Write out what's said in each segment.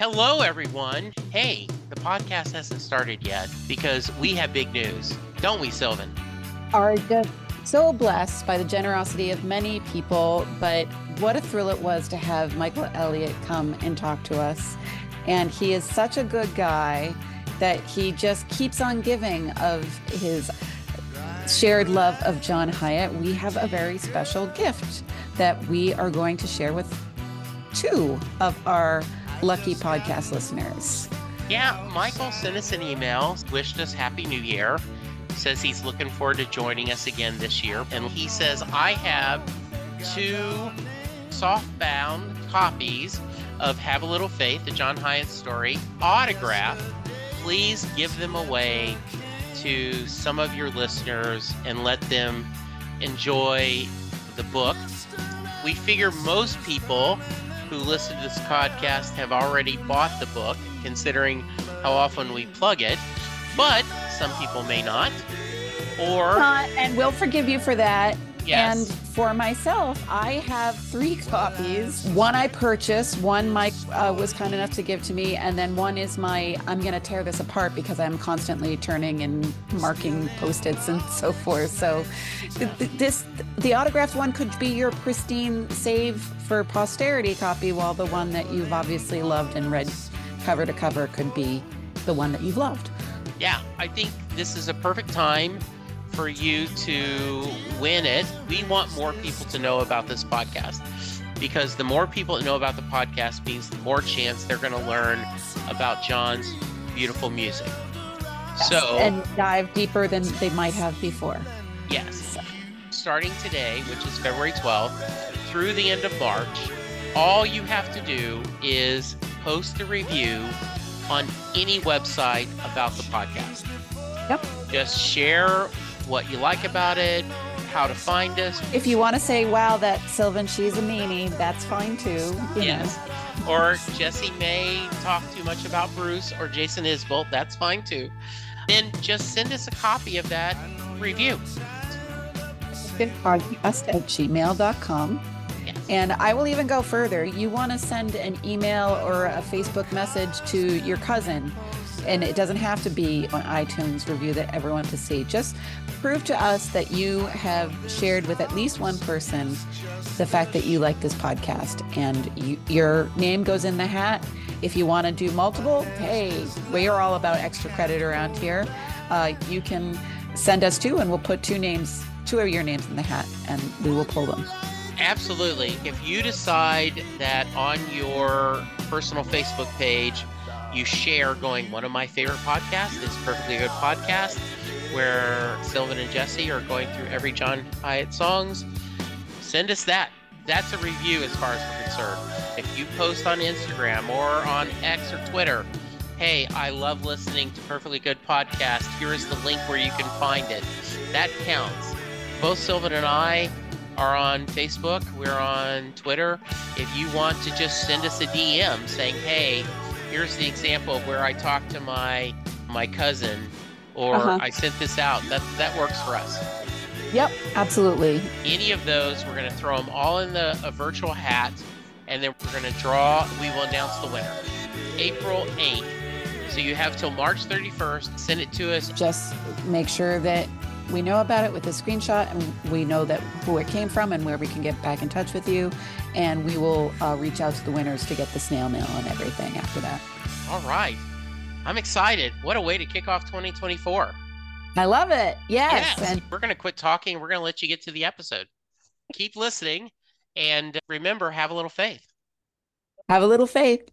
Hello, everyone. Hey, the podcast hasn't started yet because we have big news, don't we, Sylvan? Are just so blessed by the generosity of many people, but what a thrill it was to have Michael Elliott come and talk to us. And he is such a good guy that he just keeps on giving of his shared love of John Hiatt. We have a very special gift that we are going to share with two of our lucky podcast listeners. Yeah, Michael sent us an email, wished us Happy New Year, says he's looking forward to joining us again this year. And he says, I have two softbound copies of Have a Little Faith, the John Hiatt story, autograph. Please give them away to some of your listeners and let them enjoy the book. We figure most people who listen to this podcast have already bought the book, considering how often we plug it, but some people may not. Or. Uh, and we'll forgive you for that. Yes. And for myself, I have three copies. One I purchased, one Mike uh, was kind enough to give to me, and then one is my I'm going to tear this apart because I'm constantly turning and marking post-its and so forth. So th- th- this the autographed one could be your pristine save for posterity copy, while the one that you've obviously loved and read cover to cover could be the one that you've loved. Yeah, I think this is a perfect time for you to win it. We want more people to know about this podcast because the more people that know about the podcast means the more chance they're going to learn about John's beautiful music. Yes, So, and dive deeper than they might have before. yes, starting today, which is February 12th, through the end of March, all you have to do is post a review on any website about the podcast. Yep. Just share what you like about it, how to find us. If you want to say, wow, that Sylvan, she's a meanie, that's fine too. Yes. Or Jesse may talk too much about Bruce or Jason Isbell, that's fine too. Then just send us a copy of that review. podcast at gmail.com. Yes. And I will even go further. You want to send an email or a Facebook message to your cousin, and it doesn't have to be an iTunes review that everyone to see. Just prove to us that you have shared with at least one person the fact that you like this podcast, and you, your name goes in the hat. If you want to do multiple, hey, we are all about extra credit around here. Uh, you can send us two, and we'll put two names, two of your names in the hat, and we will pull them. Absolutely. If you decide that on your personal Facebook page, you share going, one of my favorite podcasts is Perfectly Good Podcast, where Sylvan and Jesse are going through every John Hiatt songs, send us that. That's a review as far as we're concerned. If you post on Instagram or on X or Twitter, hey, I love listening to Perfectly Good Podcast, here is the link where you can find it. That counts. Both Sylvan and I are on Facebook, we're on Twitter. If you want to just send us a DM saying, "Hey, here's the example of where I talked to my my cousin," or Uh-huh. "I sent this out," that that works for us. Yep, absolutely. Any of those, we're going to throw them all in the a virtual hat, and then we're going to draw. We will announce the winner, April 8th. So you have till March 31st. Send it to us. Just make sure that we know about it with a screenshot and we know that who it came from and where we can get back in touch with you. And we will uh, reach out to the winners to get the snail mail and everything after that. All right. I'm excited. What a way to kick off 2024. I love it. Yes. yes. And we're going to quit talking. We're going to let you get to the episode. Keep listening and remember, have a little faith. Have a little faith.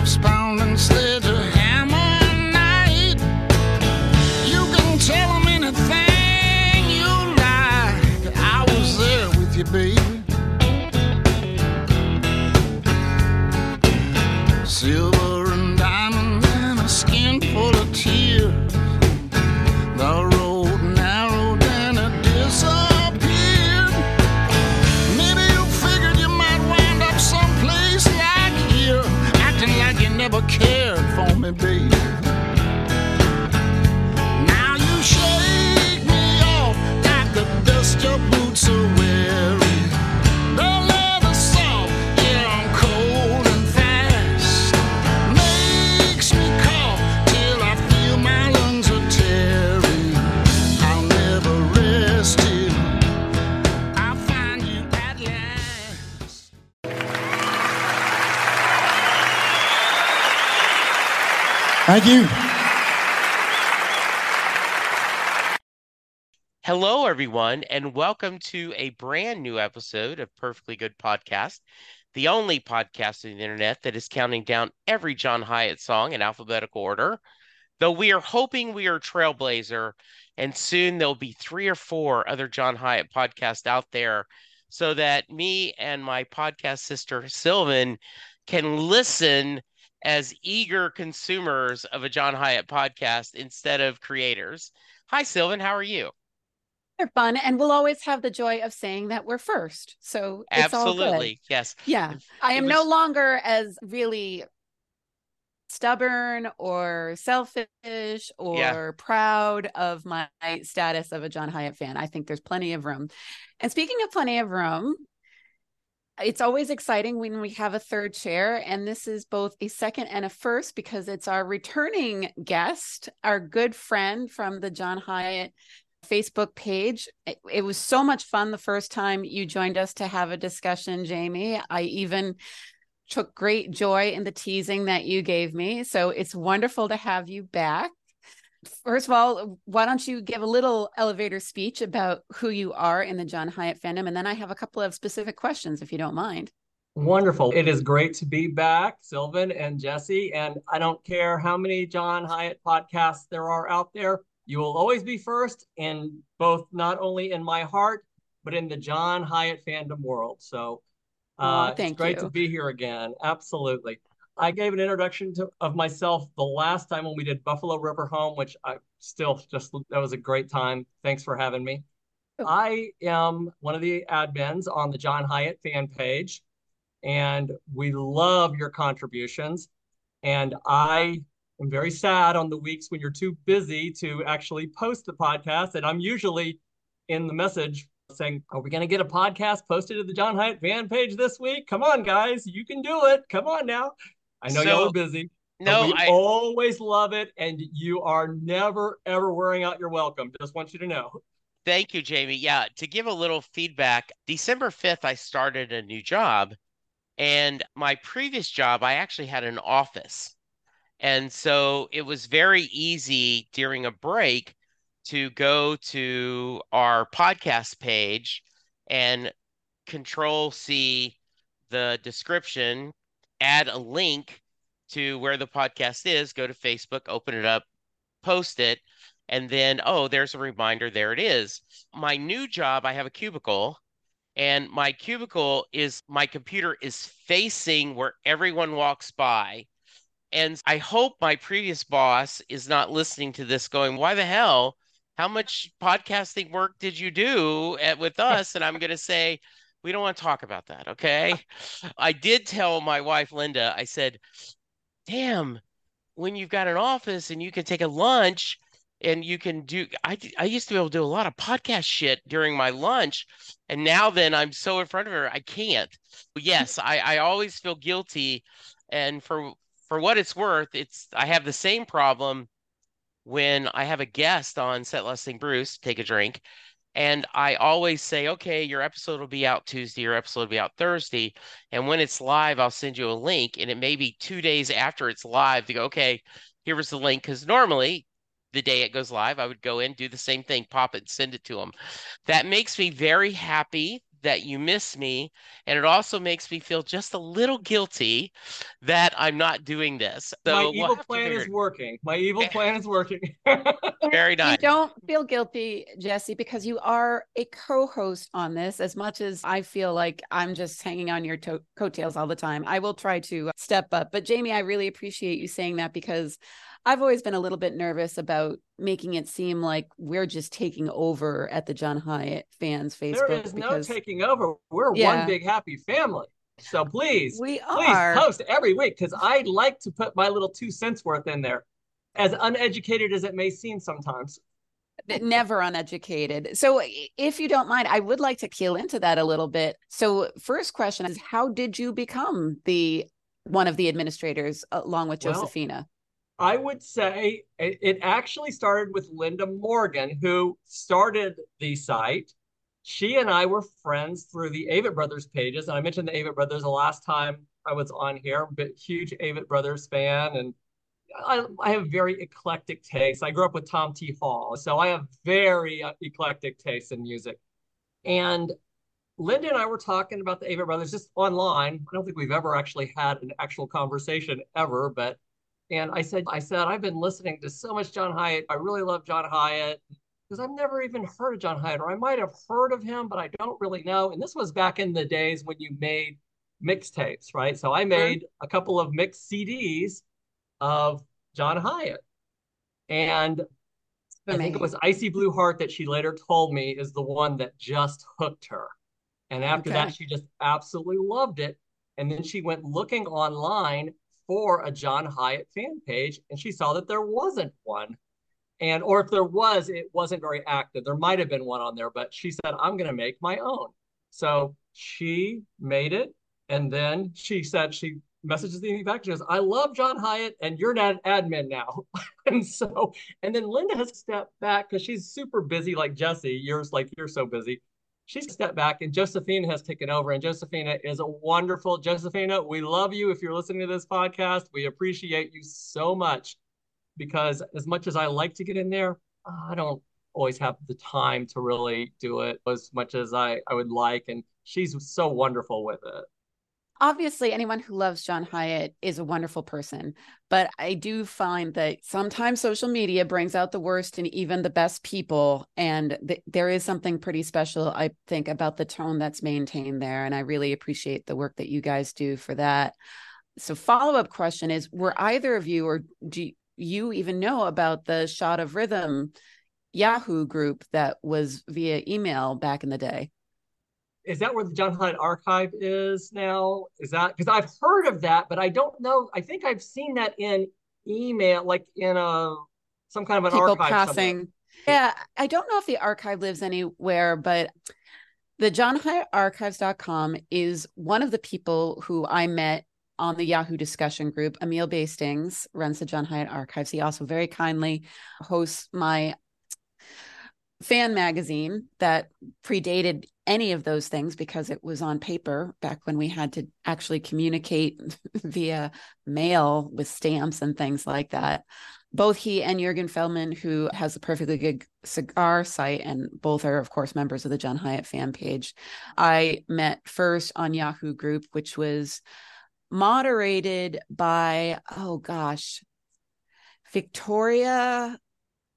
Horse ups pounding sledgehammer Thank you. Hello, everyone, and welcome to a brand new episode of Perfectly Good Podcast, the only podcast on the internet that is counting down every John Hiatt song in alphabetical order. Though we are hoping we are trailblazer, and soon there'll be three or four other John Hiatt podcasts out there so that me and my podcast sister Sylvan can listen as eager consumers of a John Hiatt podcast instead of creators. Hi, Sylvan. How are you? They're fun. And we'll always have the joy of saying that we're first. So it's all good. Absolutely. Yes. Yeah. I am no longer as really stubborn or selfish or proud of my status of a John Hiatt fan. I think there's plenty of room. And speaking of plenty of room, it's always exciting when we have a third chair. And this is both a second and a first because it's our returning guest, our good friend from the John Hiatt Facebook page. It, it was so much fun the first time you joined us to have a discussion, Jamey. I even took great joy in the teasing that you gave me. So it's wonderful to have you back. First of all, why don't you give a little elevator speech about who you are in the John Hiatt fandom? And then I have a couple of specific questions, if you don't mind. Wonderful. It is great to be back, Sylvan and Jesse. And I don't care how many John Hiatt podcasts there are out there. You will always be first in both, not only in my heart, but in the John Hiatt fandom world. So uh, Oh, thank it's great you. to be here again. Absolutely. I gave an introduction to, of myself the last time when we did Buffalo River Home, which I still just, that was a great time. Thanks for having me. Oh. I am one of the admins on the John Hiatt fan page and we love your contributions. And I am very sad on the weeks when you're too busy to actually post the podcast. And I'm usually in the message saying, Are we going to get a podcast posted to the John Hiatt fan page this week? Come on, guys, you can do it. Come on now. I know y'all are busy. No, we I always love it. And you are never, ever wearing out your welcome. Just want you to know. thank you, Jamey. Yeah, to give a little feedback, December 5th, I started a new job. And my previous job, I actually had an office. And so it was very easy during a break to go to our podcast page and control C the description, add a link to where the podcast is, go to Facebook, open it up, post it, and then, oh, there's a reminder. There it is. My new job, I have a cubicle, and my cubicle is my computer is facing where everyone walks by. And I hope my previous boss is not listening to this going, why the hell? How much podcasting work did you do at, with us? And I'm going to say, we don't want to talk about that. Okay. I did tell my wife, Linda, I said, damn, when you've got an office and you can take a lunch, and you can do I I used to be able to do a lot of podcast shit during my lunch and now then I'm so in front of her I can't. But Yes, I I always feel guilty and for for what it's worth, it's I have the same problem when I have a guest on Set Listing Bruce, take a drink, and I always say, okay, your episode will be out Tuesday, your episode will be out Thursday. And when it's live, I'll send you a link. And it may be two days after it's live to go, okay, here was the link. Because normally the day it goes live, I would go in, do the same thing, pop it, send it to them. That makes me very happy that you miss me. And it also makes me feel just a little guilty that I'm not doing this. So My we'll evil plan is working. My evil plan is working. very You nice. don't feel guilty, Jesse, because you are a co-host on this. As much as I feel like I'm just hanging on your to- coattails all the time, I will try to uh, step up. But Jamey, I really appreciate you saying that because I've always been a little bit nervous about making it seem like we're just taking over at the John Hiatt fans Facebook. there is no because taking over. We're Yeah. one big happy family. So please, we please post every week because I like to put my little two cents worth in there, as uneducated as it may seem sometimes. never uneducated. So, if you don't mind, I would like to keel into that a little bit. So, first question is how did you become the one of the administrators uh, along with Well, Josephina? I would say it, actually started with Linda Morgan, who started the site. She and I were friends through the Avett Brothers pages. And I mentioned the Avett Brothers the last time I was on here, but huge Avett Brothers fan. And I, I have very eclectic tastes. I grew up with Tom T. Hall. So I have very uh, eclectic tastes in music. And Linda and I were talking about the Avett Brothers just online. I don't think we've ever actually had an actual conversation ever, but and I said, I said, I've been listening to so much John Hiatt. I really love John Hiatt because I've never even heard of John Hiatt, or I might have heard of him, but I don't really know. And this was back in the days when you made mixtapes, right? So I made a couple of mixed CDs of John Hiatt. And I think it was Icy Blue Heart that she later told me is the one that just hooked her. And after Okay. that, she just absolutely loved it. And then she went looking online for a John Hiatt fan page and she saw that there wasn't one. And, or if there was, it wasn't very active. There might have been one on there, but she said, I'm going to make my own. So she made it. And then she said, she messages the back. She goes, I love John Hiatt and you're not an admin now. and so, and then Linda has stepped back because she's super busy, like Jesse. Yours, like you're so busy. She's stepped back and Josephina has taken over. And Josephina is a wonderful Josephina. We love you. If you're listening to this podcast, we appreciate you so much because as much as I like to get in there, I don't always have the time to really do it as much as I, I would like. And she's so wonderful with it. Obviously, anyone who loves John Hiatt is a wonderful person, but I do find that sometimes social media brings out the worst and even the best people. And th- there is something pretty special, I think, about the tone that's maintained there. And I really appreciate the work that you guys do for that. So, follow up question is Were either of you, or do you even know about the Shot of Rhythm Yahoo group that was via email back in the day? Is that where the John Hiatt archive is now? Is that because I've heard of that, but I don't know. I think I've seen that in email, like in a some kind of an people archive. somewhere. passing. Yeah, I don't know if the archive lives anywhere, but the johnhyattarchives.com is one of the people who I met on the Yahoo discussion group. Emil Bastings runs the John Hiatt Archives. He also very kindly hosts my fan magazine that predated any of those things because it was on paper back when we had to actually communicate via mail with stamps and things like that both he and Jurgen Feldman, who has a perfectly good cigar site, and both are, of course, members of the John Hiatt fan page. I met first on Yahoo Group, which was moderated by, oh gosh, Victoria.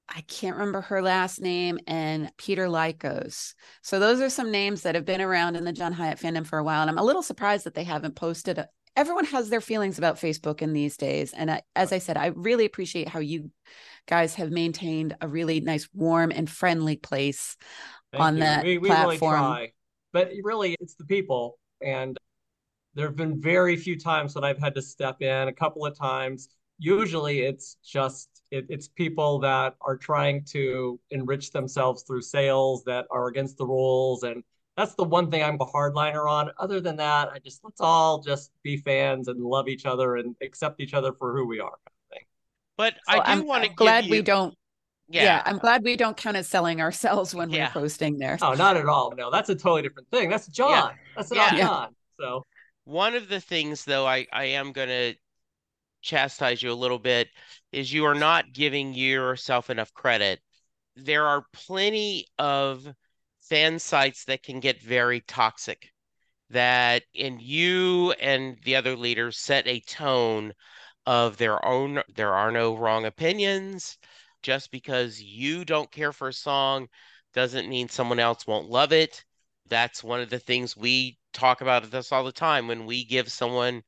I can't remember her last name and Peter Lycos. So those are some names that have been around in the John Hiatt fandom for a while. And I'm a little surprised that they haven't posted a, everyone has their feelings about Facebook in these days. And I, as I said, I really appreciate how you guys have maintained a really nice, warm, and friendly place Thank on you. that we, we platform. really try. But really, it's the people. And there have been very few times when I've had to step in, a couple of times. Usually it's just it, it's people that are trying to enrich themselves through sales that are against the rules. And that's the one thing I'm a hardliner on. Other than that, I just let's all just be fans and love each other and accept each other for who we are. Kind of thing. But So I do I'm, want to glad give we don't. Yeah. Yeah. I'm glad we don't count as selling ourselves when Yeah. we're posting there. No, not at all. No, that's a totally different thing. That's John. That's not Yeah. John. So One of the things, though, I, I am going to chastise you a little bit is you are not giving yourself enough credit. There are plenty of fan sites that can get very toxic, that and you and the other leaders set a tone of their own, there are no wrong opinions. Just because you don't care for a song doesn't mean someone else won't love it. That's one of the things we talk about this all the time when we give someone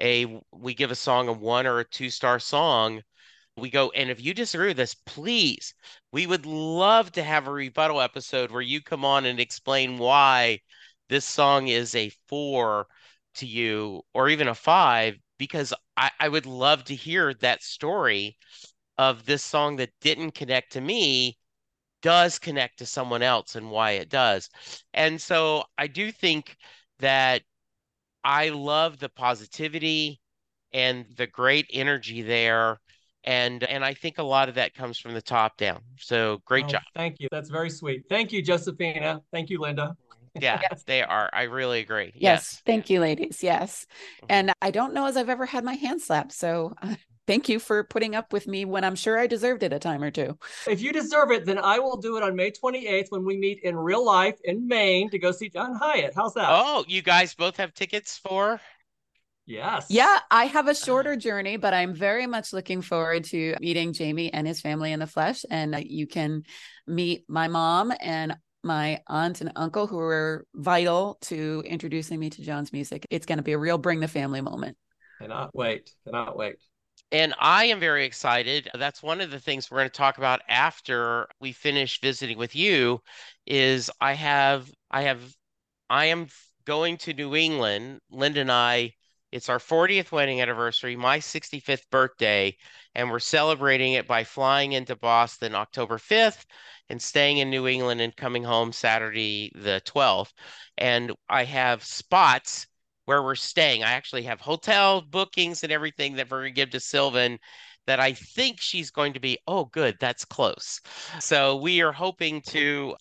a we give a song a one or a two star song we go and if you disagree with this please we would love to have a rebuttal episode where you come on and explain why this song is a four to you or even a five because I, I would love to hear that story of this song that didn't connect to me does connect to someone else and why it does. And so I do think that I love the positivity and the great energy there. And and I think a lot of that comes from the top down. So great oh, job. Thank you. That's very sweet. Thank you, Josephina. Thank you, Linda. Yeah, they are. I really agree. Yes. Thank you, ladies. Yes. Mhm. And I don't know as I've ever had my hand slapped. So uh, thank you for putting up with me when I'm sure I deserved it a time or two. If you deserve it, then I will do it on May 28th when we meet in real life in Maine to go see John Hiatt. How's that? Oh, you guys both have tickets for? Yes. Yeah, I have a shorter journey, but I'm very much looking forward to meeting Jamey and his family in the flesh. And you can meet my mom and my aunt and uncle who were vital to introducing me to John's music. It's going to be a real bring the family moment. Cannot wait. Cannot wait. And I am very excited. That's one of the things we're going to talk about after we finish visiting with you is I have I have I am going to New England. Linda and I, it's our 40th wedding anniversary, my 65th birthday, and we're celebrating it by flying into Boston October 5th and staying in New England and coming home Saturday the 12th. And I have spots where we're staying. I actually have hotel bookings and everything that we're going to give to Sylvan that I think she's going to be, oh, good, that's close. So we are hoping to.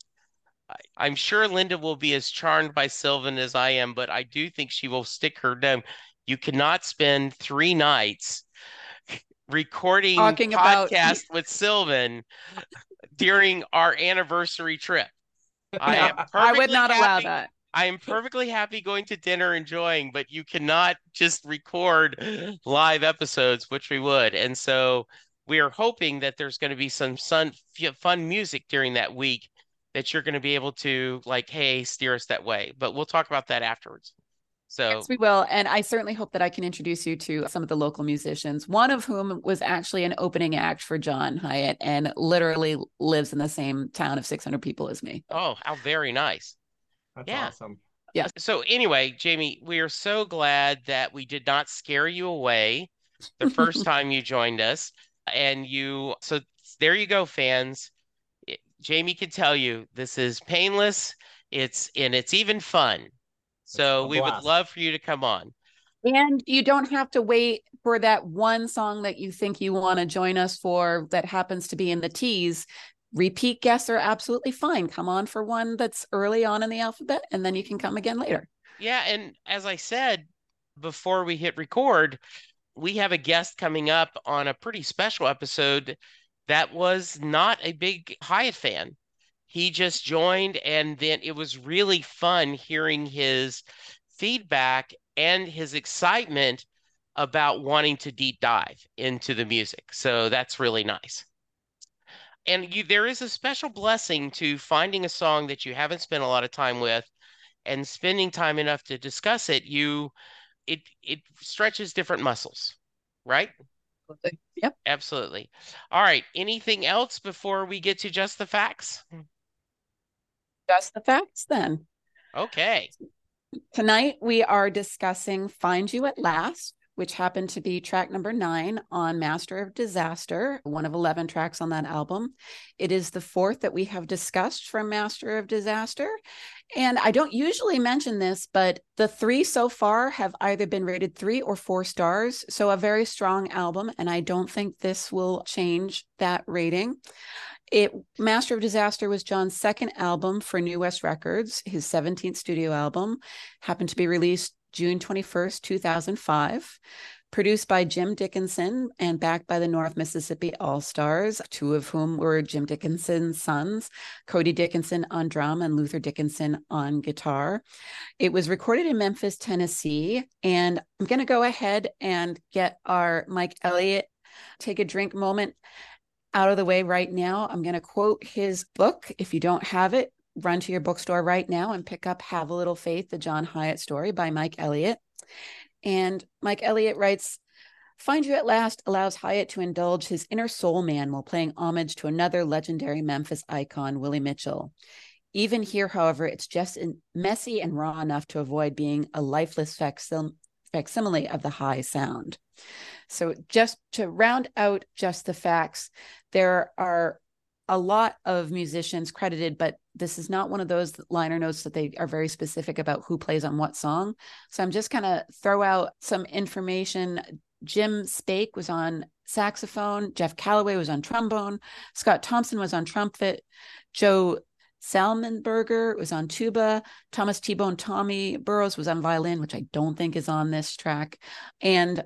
I'm sure Linda will be as charmed by Sylvan as I am, but I do think she will stick her nose. You cannot spend three nights recording Talking about- podcast with Sylvan during our anniversary trip. I I would not allow that. I am perfectly happy going to dinner, enjoying, but you cannot just record live episodes, which we would. And so we are hoping that there's going to be some fun, fun music during that week that you're going to be able to, like, hey, steer us that way. But we'll talk about that afterwards. So, Yes, we will. And I certainly hope that I can introduce you to some of the local musicians, one of whom was actually an opening act for John Hiatt and literally lives in the same town of 600 people as me. oh, how very nice. That's Yeah. awesome. Yeah. So anyway, Jamey, we are so glad that we did not scare you away the first time you joined us. And you, so there you go, fans. Jamey can tell you this is painless. It's and it's even fun. So we would love for you to come on. And you don't have to wait for that one song that you think you want to join us for that happens to be in the teas. Repeat guests are absolutely fine. Come on for one that's early on in the alphabet, and then you can come again later. Yeah, and as I said before we hit record, we have a guest coming up on a pretty special episode that was not a big Hiatt fan. He just joined, and then it was really fun hearing his feedback and his excitement about wanting to deep dive into the music. So that's really nice. And you, there is a special blessing to finding a song that you haven't spent a lot of time with and spending time enough to discuss it, you it it stretches different muscles, right? Yep. Absolutely. All right. Anything else before we get to just the facts? Hmm. Just the facts then. Okay. Tonight we are discussing Find You at Last, which happened to be track number nine on Master of Disaster, one of 11 tracks on that album. It is the fourth that we have discussed from Master of Disaster. And I don't usually mention this, but the three so far have either been rated three or four stars. So a very strong album. And I don't think this will change that rating. It Master of Disaster was John's second album for New West Records, his 17th studio album, happened to be released June 21st, 2005. Produced by Jim Dickinson and backed by the North Mississippi All Stars, two of whom were Jim Dickinson's sons, Cody Dickinson on drum and Luther Dickinson on guitar. It was recorded in Memphis, Tennessee. And I'm going to go ahead and get our Mike Elliott take a drink moment out of the way right now. I'm going to quote his book. If you don't have it, run to your bookstore right now and pick up Have a Little Faith, the John Hiatt story by Mike Elliott. And Mike Elliott writes, Find You at Last allows Hiatt to indulge his inner soul man while playing homage to another legendary Memphis icon, Willie Mitchell. Even here, however, it's just messy and raw enough to avoid being a lifeless facsim- facsimile of the Hi sound. So, just to round out just the facts, there are a lot of musicians credited, but this is not one of those liner notes that they are very specific about who plays on what song. So I'm just going to throw out some information. Jim Spake was on saxophone, Jeff Calloway was on trombone, Scott Thompson was on trumpet, Joe Salmenberger was on tuba, Thomas T. Bone Tommy Burrows was on violin, which I don't think is on this track, and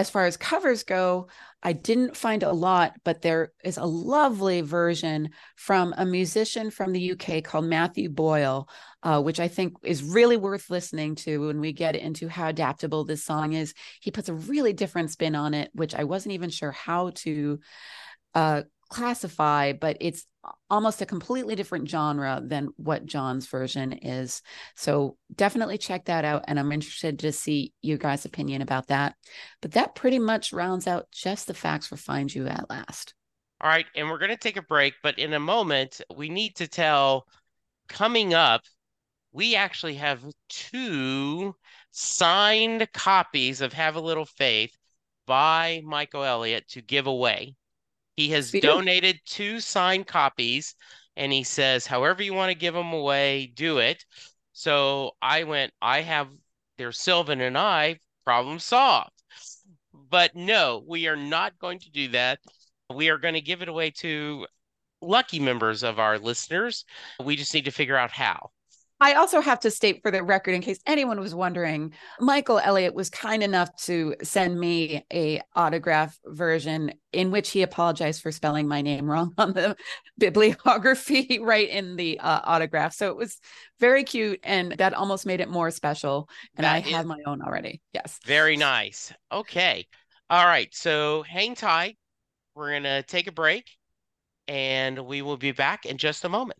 as far as covers go, I didn't find a lot, but there is a lovely version from a musician from the UK called Matthew Boyle, uh, which I think is really worth listening to when we get into how adaptable this song is. He puts a really different spin on it, which I wasn't even sure how to uh, classify, but it's almost a completely different genre than what John's version is. So definitely check that out. And I'm interested to see your guys' opinion about that. But that pretty much rounds out just the facts for Find You at Last. All right. And we're going to take a break. But in a moment, we need to tell coming up, we actually have two signed copies of Have a Little Faith by Michael Elliott to give away. He has donated two signed copies and he says, however you want to give them away, do it. So I went, I have there's Sylvan and I, problem solved. But no, we are not going to do that. We are going to give it away to lucky members of our listeners. We just need to figure out how. I also have to state for the record, in case anyone was wondering, Michael Elliott was kind enough to send me a autograph version in which he apologized for spelling my name wrong on the bibliography right in the uh, autograph. So it was very cute, and that almost made it more special. And that I have my own already. Yes. Very nice. Okay. All right. So hang tight. We're gonna take a break, and we will be back in just a moment.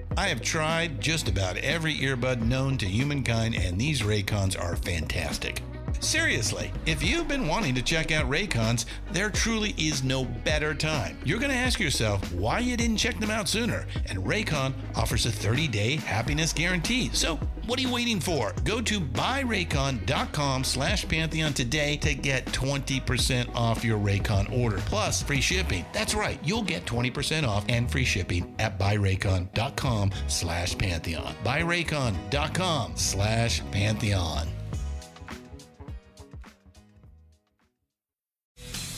I have tried just about every earbud known to humankind, and these Raycons are fantastic. Seriously, if you've been wanting to check out Raycons, there truly is no better time. You're going to ask yourself why you didn't check them out sooner, and Raycon offers a 30-day happiness guarantee. So, what are you waiting for? Go to buyraycon.com slash Pantheon today to get 20% off your Raycon order, plus free shipping. That's right, you'll get 20% off and free shipping at buyraycon.com slash Pantheon. Buyraycon.com slash Pantheon.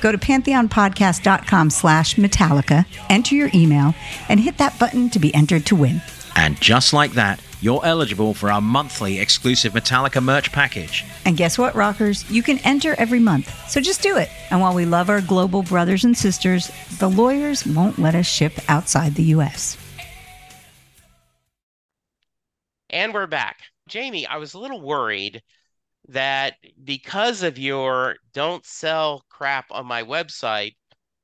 Go to pantheonpodcast.com slash Metallica, enter your email, and hit that button to be entered to win. And just like that, you're eligible for our monthly exclusive Metallica merch package. And guess what, rockers? You can enter every month. So just do it. And while we love our global brothers and sisters, the lawyers won't let us ship outside the U.S. And we're back. Jamey, I was a little worried that because of your don't sell crap on my website,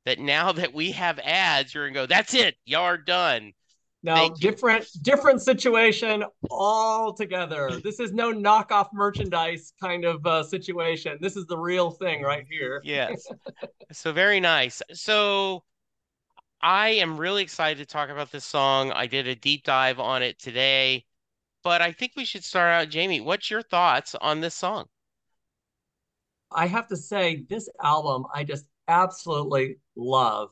that now that we have ads, you're gonna go, that's it, y'all are done. No, Thank you. different different situation altogether. This is no knockoff merchandise kind of uh, situation. This is the real thing right here. Yes. so very nice. So I am really excited to talk about this song. I did a deep dive on it today, but I think we should start out. Jamey, what's your thoughts on this song? I have to say, this album I just absolutely love.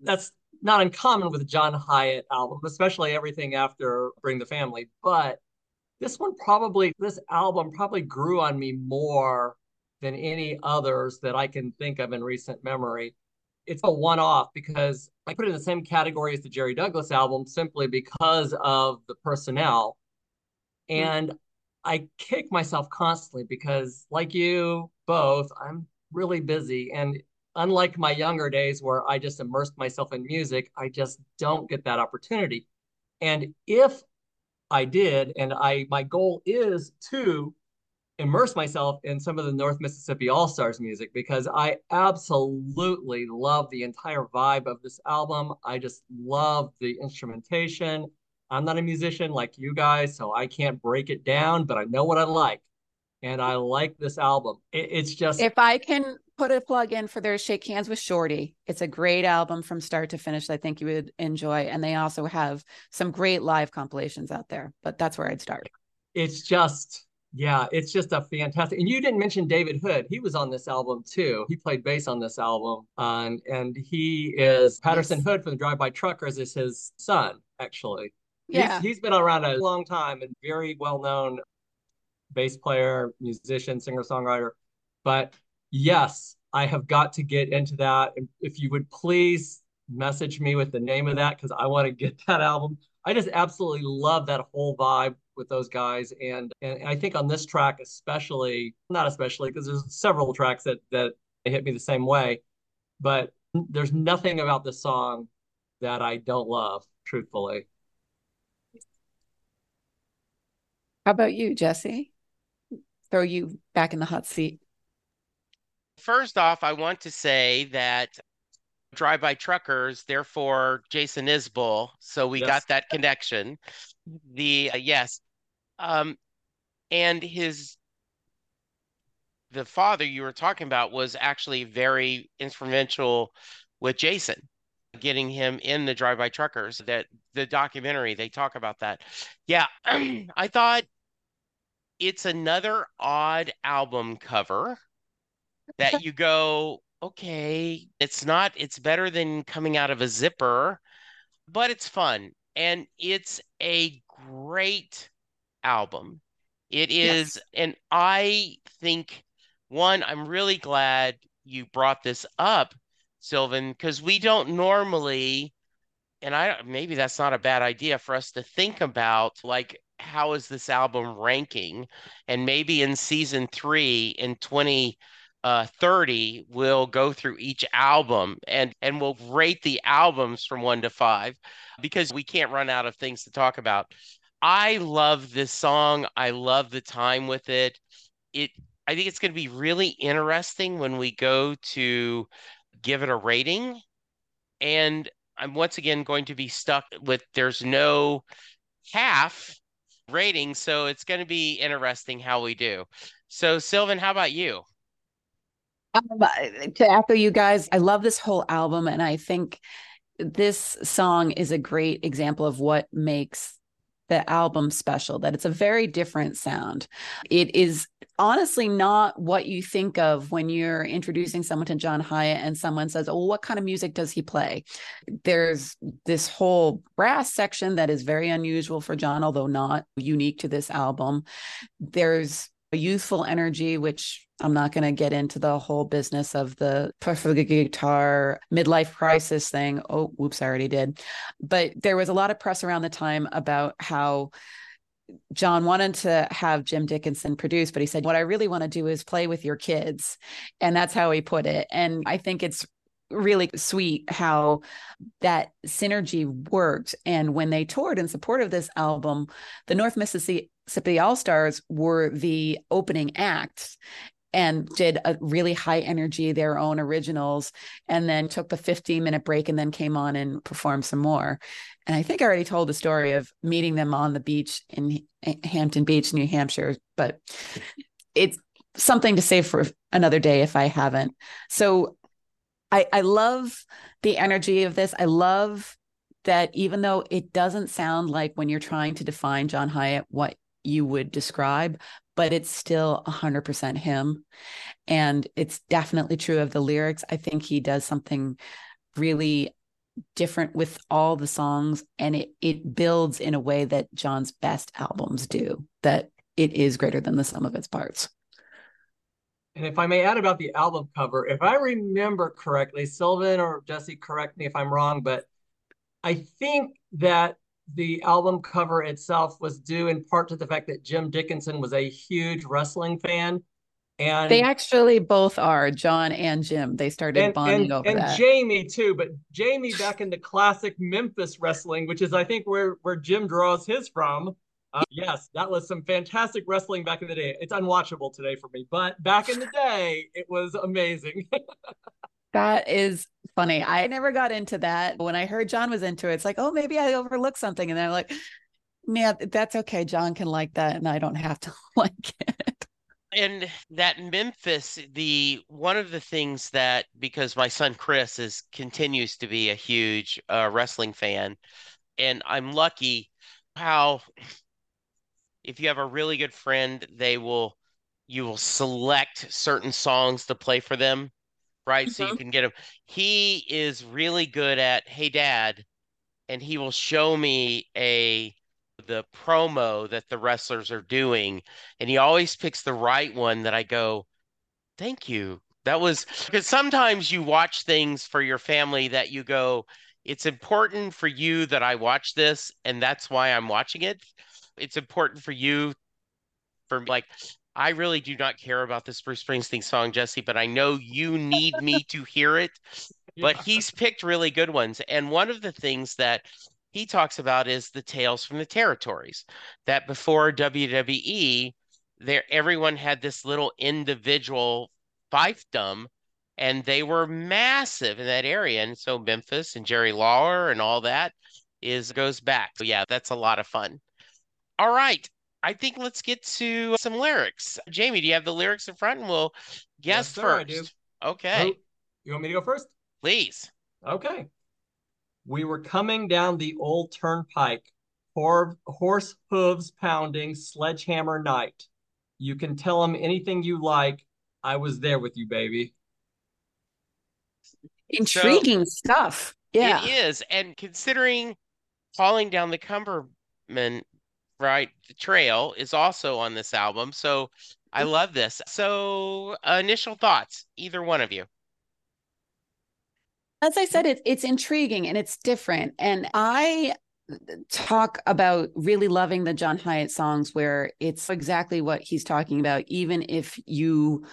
That's not uncommon with a John Hiatt album, especially everything after Bring the Family. But this one probably, this album probably grew on me more than any others that I can think of in recent memory. It's a one off because I put it in the same category as the Jerry Douglas album simply because of the personnel. Mm-hmm. And I kick myself constantly because, like you both, I'm really busy. And unlike my younger days where I just immersed myself in music, I just don't get that opportunity. And if I did, and I my goal is to immerse myself in some of the North Mississippi All Stars music because I absolutely love the entire vibe of this album. I just love the instrumentation. I'm not a musician like you guys, so I can't break it down, but I know what I like. And I like this album. It, it's just If I can put a plug in for their Shake Hands with Shorty, it's a great album from start to finish. I think you would enjoy. And they also have some great live compilations out there, but that's where I'd start. it's just yeah it's just a fantastic and you didn't mention david hood he was on this album too he played bass on this album uh, and and he is patterson Yes. hood from the drive by truckers is his son actually Yeah. he's, he's been around a long time and very well known bass player musician singer songwriter but yes i have got to get into that if you would please message me with the name of that because i want to get that album I just absolutely love that whole vibe with those guys, and and I think on this track especially, not especially because there's several tracks that that hit me the same way, but there's nothing about this song that I don't love, truthfully. How about you, Jesse? Throw you back in the hot seat. First off, I want to say that Drive By Truckers, therefore Jason Isbell. So we Yes. got that connection. The uh, yes, um, and his the father you were talking about was actually very instrumental with Jason, getting him in the Drive By Truckers. That the documentary they talk about that. Yeah, I thought it's another odd album cover that you go, okay, it's not, it's better than coming out of a zipper, but it's fun. And it's a great album. It is, and I think, one, I'm really glad you brought this up, Sylvan, because we don't normally, and I maybe that's not a bad idea for us to think about like how is this album ranking? And maybe in season three in 20 uh 30 we'll go through each album and and we'll rate the albums from 1 to 5 because we can't run out of things to talk about. I love this song. I love the time with it. It I think it's going to be really interesting when we go to give it a rating. And I'm once again going to be stuck with there's no half rating, so it's going to be interesting how we do. So Sylvan, how about you? Um, to echo you guys, I love this whole album, and I think this song is a great example of what makes the album special that it's a very different sound. It is honestly not what you think of when you're introducing someone to john Hiatt and someone says oh what kind of music does he play? There's this whole brass section that is very unusual for john although not unique to this album. There's youthful energy which I'm not going to get into the whole business of the perfect guitar midlife crisis thing. Oh, whoops, I already did. But there was a lot of press around the time about how John wanted to have Jim Dickinson produce, but he said, What I really want to do is play with your kids. And that's how he put it. And I think it's really sweet how that synergy worked. And when they toured in support of this album, the North Mississippi All Stars were the opening acts and did a really high energy their own originals and then took the 15 minute break and then came on and performed some more and i think i already told the story of meeting them on the beach in hampton beach new hampshire but it's something to save for another day if i haven't so i i love the energy of this i love that even though it doesn't sound like when you're trying to define john Hiatt what you would describe but it's still 100% him. And it's definitely true of the lyrics. I think he does something really different with all the songs and it it builds in a way that John's best albums do that it is greater than the sum of its parts. And if I may add about the album cover, if I remember correctly, Sylvan or Jesse, correct me if I'm wrong, but I think that the album cover itself was due in part to the fact that Jim Dickinson was a huge wrestling fan. And they actually both are, John and Jim. They started and, bonding and, over and that. Jamey too, but Jamey back in the classic Memphis wrestling, which is I think where where Jim draws his from. Uh, yes, that was some fantastic wrestling back in the day. It's unwatchable today for me, but back in the day, it was amazing. that is funny. I never got into that. When I heard John was into it, it's like, oh, maybe I overlooked something. And I'm like, yeah, that's okay. John can like that, and I don't have to like it. And that Memphis, the one of the things that because my son Chris is continues to be a huge uh, wrestling fan, and I'm lucky how if you have a really good friend, they will you will select certain songs to play for them right? Mm-hmm. So you mm-hmm. can get him. He is really good at, hey, dad, and he will show me a the promo that the wrestlers are doing, and he always picks the right one that I go, thank you. That was because sometimes you watch things for your family that you go, it's important for you that I watch this, and that's why I'm watching it. It's important for you for like I really do not care about this Bruce Springsteen song, Jesse, but I know you need me to hear it. But yeah. he's picked really good ones. And one of the things that he talks about is the tales from the territories. That before WWE, there everyone had this little individual fiefdom and they were massive in that area. And so Memphis and Jerry Lawler and all that is goes back. So yeah, that's a lot of fun. All right. I think let's get to some lyrics. Jamey, do you have the lyrics in front? And we'll guess yes, sir, first. I do. Okay. You want me to go first? Please. Okay. We were coming down the old turnpike, horse hooves pounding, sledgehammer night. You can tell them anything you like. I was there with you, baby. Intriguing so, stuff. Yeah. It is. And considering falling down the Cumberland right? The Trail is also on this album. So I love this. So, uh, initial thoughts, either one of you. As I said, it, it's intriguing and it's different. And I talk about really loving the John Hiatt songs where it's exactly what he's talking about, even if you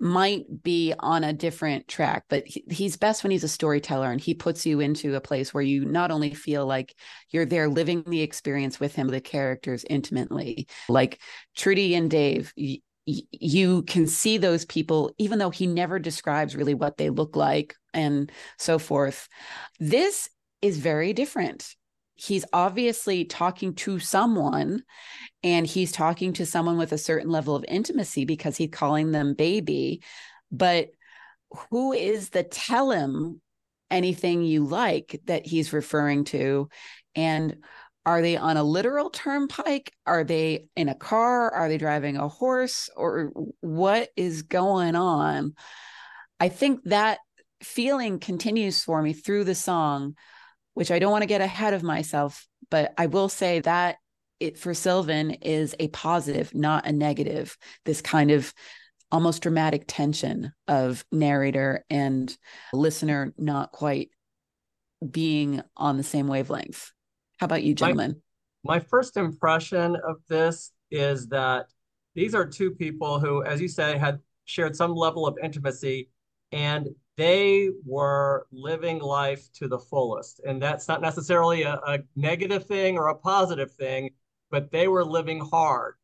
might be on a different track, but he, he's best when he's a storyteller and he puts you into a place where you not only feel like you're there living the experience with him, the characters intimately. Like Trudy and Dave, y- you can see those people, even though he never describes really what they look like and so forth. This is very different he's obviously talking to someone and he's talking to someone with a certain level of intimacy because he's calling them baby but who is the tell him anything you like that he's referring to? And are they on a literal turnpike? Are they in a car? Are they driving a horse? Or what is going on? I think that feeling continues for me through the song, which I don't want to get ahead of myself, but I will say that it for Sylvan is a positive, not a negative. This kind of almost dramatic tension of narrator and listener not quite being on the same wavelength. How about you, gentlemen? My, my first impression of this is that these are two people who, as you say, had shared some level of intimacy and they were living life to the fullest. And that's not necessarily a, a, negative thing or a positive thing, but they were living hard.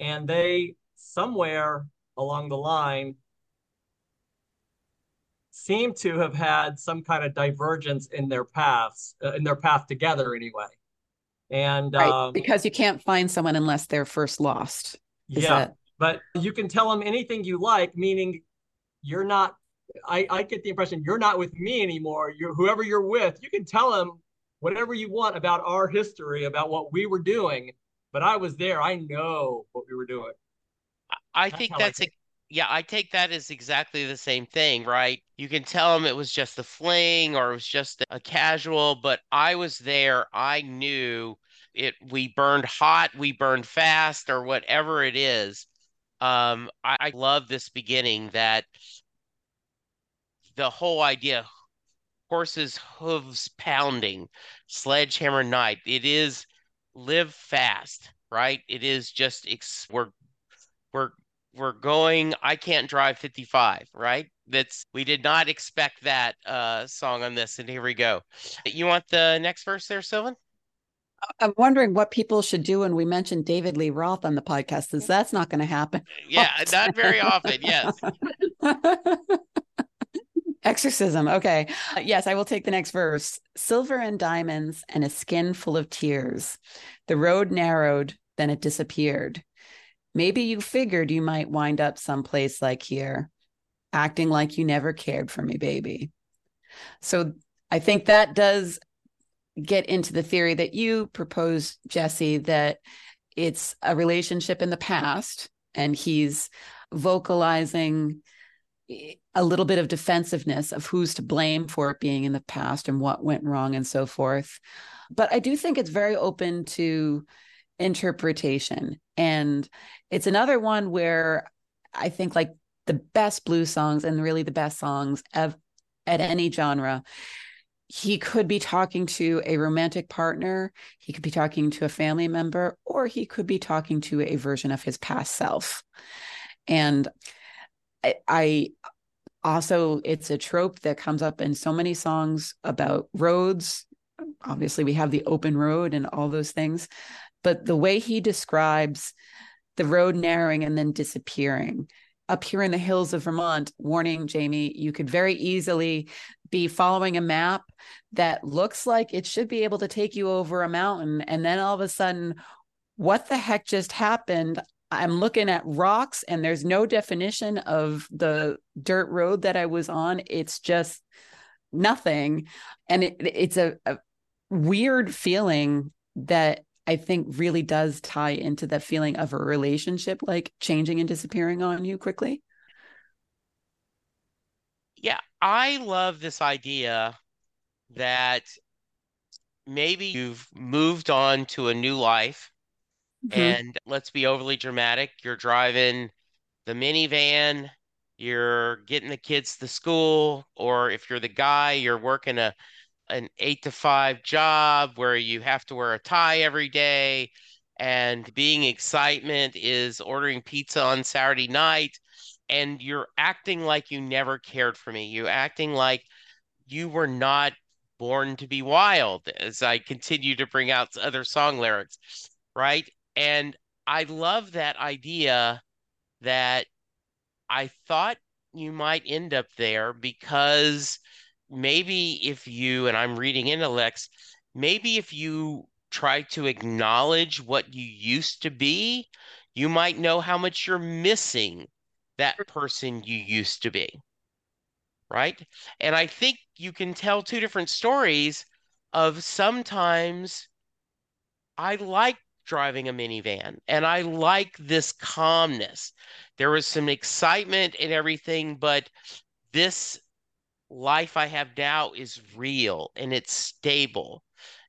And they, somewhere along the line, seem to have had some kind of divergence in their paths, uh, in their path together anyway. And right, um, because you can't find someone unless they're first lost. Is yeah, that... but you can tell them anything you like, meaning you're not. I, I get the impression you're not with me anymore. You're whoever you're with. You can tell them whatever you want about our history, about what we were doing. But I was there. I know what we were doing. I think that's, that's yeah, I take that as exactly the same thing, right? You can tell them it was just a fling or it was just a casual, but I was there. I knew it. We burned hot, we burned fast, or whatever it is. Um, I, I love this beginning that the whole idea horses hooves pounding sledgehammer night it is live fast right? It is just we're we're we're going i can't drive 55 right? That's we did not expect that uh song on this and here we go. You want the next verse there sylvan? I'm wondering what people should do when we mention david lee roth on the podcast because that's not going to happen. Yeah not very often yes exorcism okay. Uh, yes i will take the next verse. Silver and diamonds and a skin full of tears. The road narrowed then it disappeared. Maybe you figured you might wind up someplace like here, acting like you never cared for me, baby. So I think that does get into the theory that you propose, Jesse, that it's a relationship in the past and he's vocalizing a little bit of defensiveness of who's to blame for it being in the past and what went wrong and so forth. But I do think it's very open to interpretation. And it's another one where I think like the best blues songs and really the best songs of at any genre he could be talking to a romantic partner, he could be talking to a family member, or he could be talking to a version of his past self. And I, also, it's a trope that comes up in so many songs about roads. Obviously, we have the open road and all those things, but the way he describes the road narrowing and then disappearing up here in the hills of Vermont, warning Jamey, you could very easily be following a map that looks like it should be able to take you over a mountain. And then all of a sudden, what the heck just happened? I'm looking at rocks and there's no definition of the dirt road that I was on. It's just nothing. And it, it's a, a weird feeling that I think really does tie into that feeling of a relationship like changing and disappearing on you quickly. Yeah, I love this idea that maybe you've moved on to a new life mm-hmm. and let's be overly dramatic, you're driving the minivan, you're getting the kids to school, or if you're the guy, you're working a an eight to five job where you have to wear a tie every day and being excitement is ordering pizza on Saturday night and you're acting like you never cared for me. You're acting like you were not born to be wild as I continue to bring out other song lyrics, right? And I love that idea that I thought you might end up there because maybe if you, and I'm reading into Lex, maybe if you try to acknowledge what you used to be, you might know how much you're missing that person you used to be. right? And I think you can tell two different stories of sometimes I like driving a minivan and I like this calmness. There was some excitement and everything, but this life I have now is real and it's stable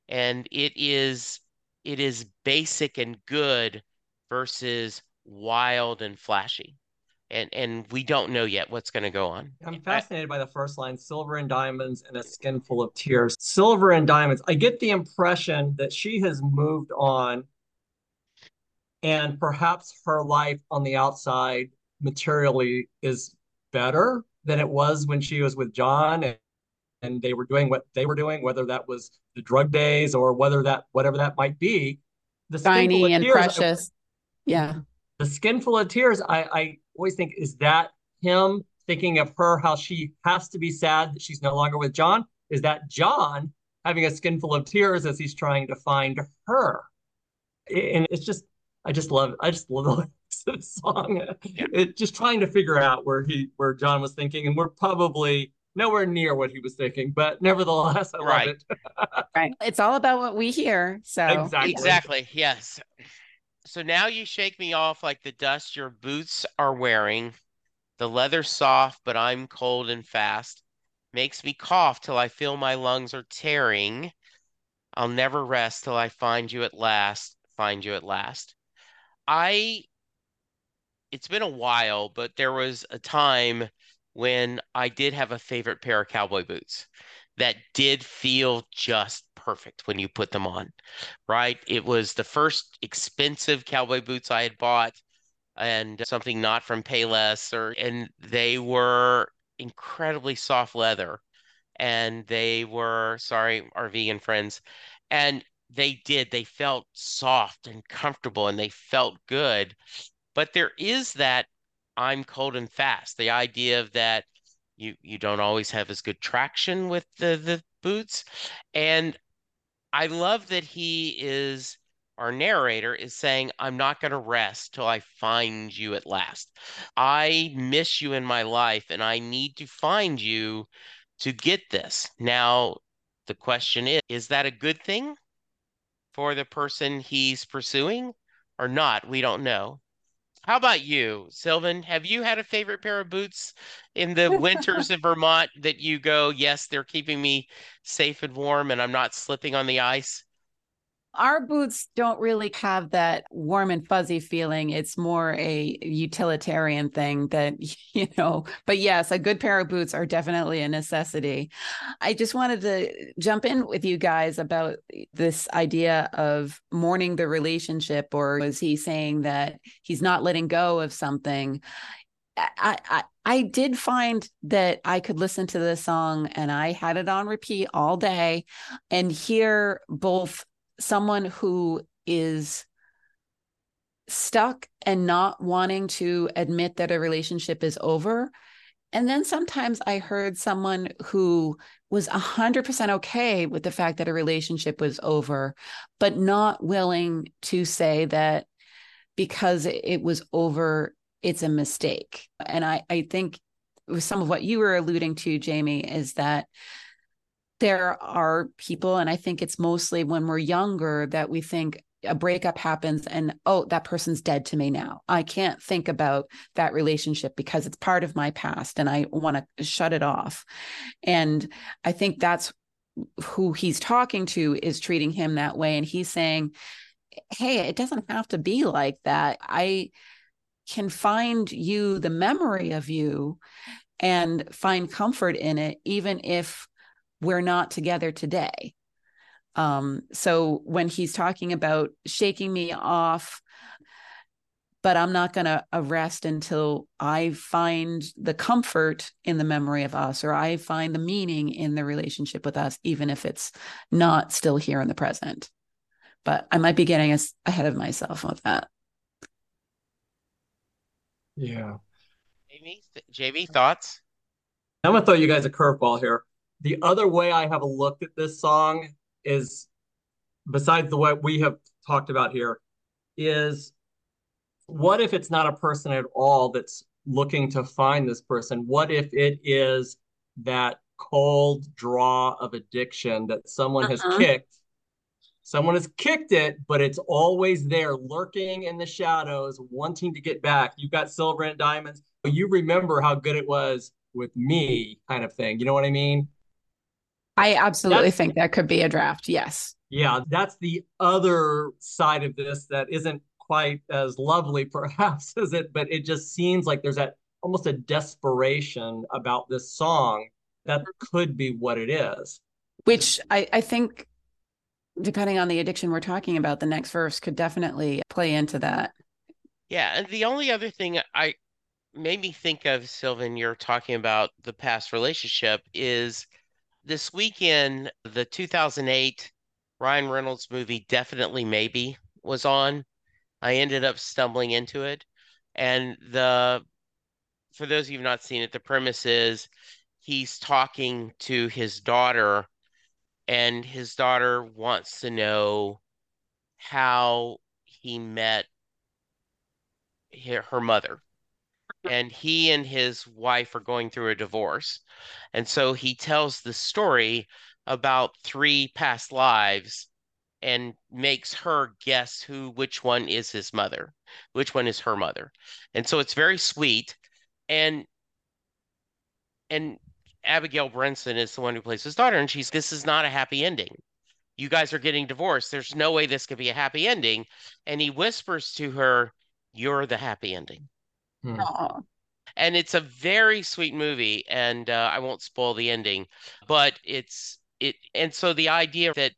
and it is it is basic and good versus wild and flashy and and we don't know yet what's going to go on. I'm fascinated by the first line, silver and diamonds and a skin full of tears. Silver and diamonds. I get the impression that she has moved on and perhaps her life on the outside materially is better than it was when she was with John and, and they were doing what they were doing, whether that was the drug days or whether that whatever that might be. The Shiny and tears, precious. I, yeah. The skin full of tears, I, I always think, is that him thinking of her, how she has to be sad that she's no longer with John? Is that John having a skin full of tears as he's trying to find her? And it's just, I just love, I just love the lyrics song. Yeah. It, just trying to figure out where he, where John was thinking, and we're probably nowhere near what he was thinking, but nevertheless, I love right. it. right. It's all about what we hear. So exactly, exactly, yes. So now you shake me off like the dust your boots are wearing. The leather soft, but I'm cold and fast. Makes me cough till I feel my lungs are tearing. I'll never rest till I find you at last, find you at last. I, it's been a while, but there was a time when I did have a favorite pair of cowboy boots that did feel just perfect when you put them on, right? It was the first expensive cowboy boots I had bought and something not from Payless or and they were incredibly soft leather and they were sorry our vegan friends and they did they felt soft and comfortable and they felt good. But there is that i'm cold and fast the idea of that you you don't always have as good traction with the the boots. And i love that he is our narrator is saying i'm not going to rest till i find you at last. I miss you in my life and i need to find you to get this. Now the question is is that a good thing for the person he's pursuing or not we don't know how about you, Sylvan? Have you had a favorite pair of boots in the winters in Vermont that you go, yes, they're keeping me safe and warm and I'm not slipping on the ice? Our boots don't really have that warm and fuzzy feeling. It's more a utilitarian thing that, you know, but yes, a good pair of boots are definitely a necessity. I just wanted to jump in with you guys about this idea of mourning the relationship, or was he saying that he's not letting go of something? I, I I did find that I could listen to this song and I had it on repeat all day and hear both someone who is stuck and not wanting to admit that a relationship is over. And then sometimes I heard someone who was 100% okay with the fact that a relationship was over, but not willing to say that because it was over, it's a mistake. And I, I think some of what you were alluding to, Jamey, is that there are people, and I think it's mostly when we're younger that we think a breakup happens and oh that person's dead to me now. I can't think about that relationship because it's part of my past and i want to shut it off. And i think that's who he's talking to is treating him that way and he's saying hey it doesn't have to be like that. I can find you the memory of you and find comfort in it even if we're not together today. Um, so when he's talking about shaking me off, but I'm not going to arrest until I find the comfort in the memory of us or I find the meaning in the relationship with us, even if it's not still here in the present. But I might be getting us ahead of myself with that. Yeah. Jamey, Jamey, thoughts? I'm gonna throw you guys a curveball here. The other way I have looked at this song is, besides the way we have talked about here, is what if it's not a person at all that's looking to find this person? What if it is that cold draw of addiction that someone has Uh-huh. kicked. Someone has kicked it, but it's always there, lurking in the shadows, wanting to get back. You've got silver and diamonds. but You remember how good it was with me, kind of thing. You know what I mean? I absolutely That's- think that could be a draft. Yes. Yeah, that's the other side of this that isn't quite as lovely, perhaps, as it, but it just seems like there's that almost a desperation about this song that could be what it is. Which I, I think, depending on the addiction we're talking about, the next verse could definitely play into that. Yeah, and the only other thing I made me think of, Sylvan, you're talking about the past relationship, is this weekend, the 2008 Ryan Reynolds movie, Definitely Maybe, was on. I ended up stumbling into it. And the, for those of you who've not seen it, the premise is he's talking to his daughter, and his daughter wants to know how he met her her mother. And he and his wife are going through a divorce. And so he tells the story about three past lives and makes her guess who which one is his mother, which one is her mother. And so it's very sweet. And and Abigail Breslin is the one who plays his daughter, and she's this is not a happy ending. You guys are getting divorced. There's no way this could be a happy ending. And he whispers to her, You're the happy ending. Aw. And it's a very sweet movie, and uh, I won't spoil the ending, but it's it. And so the idea that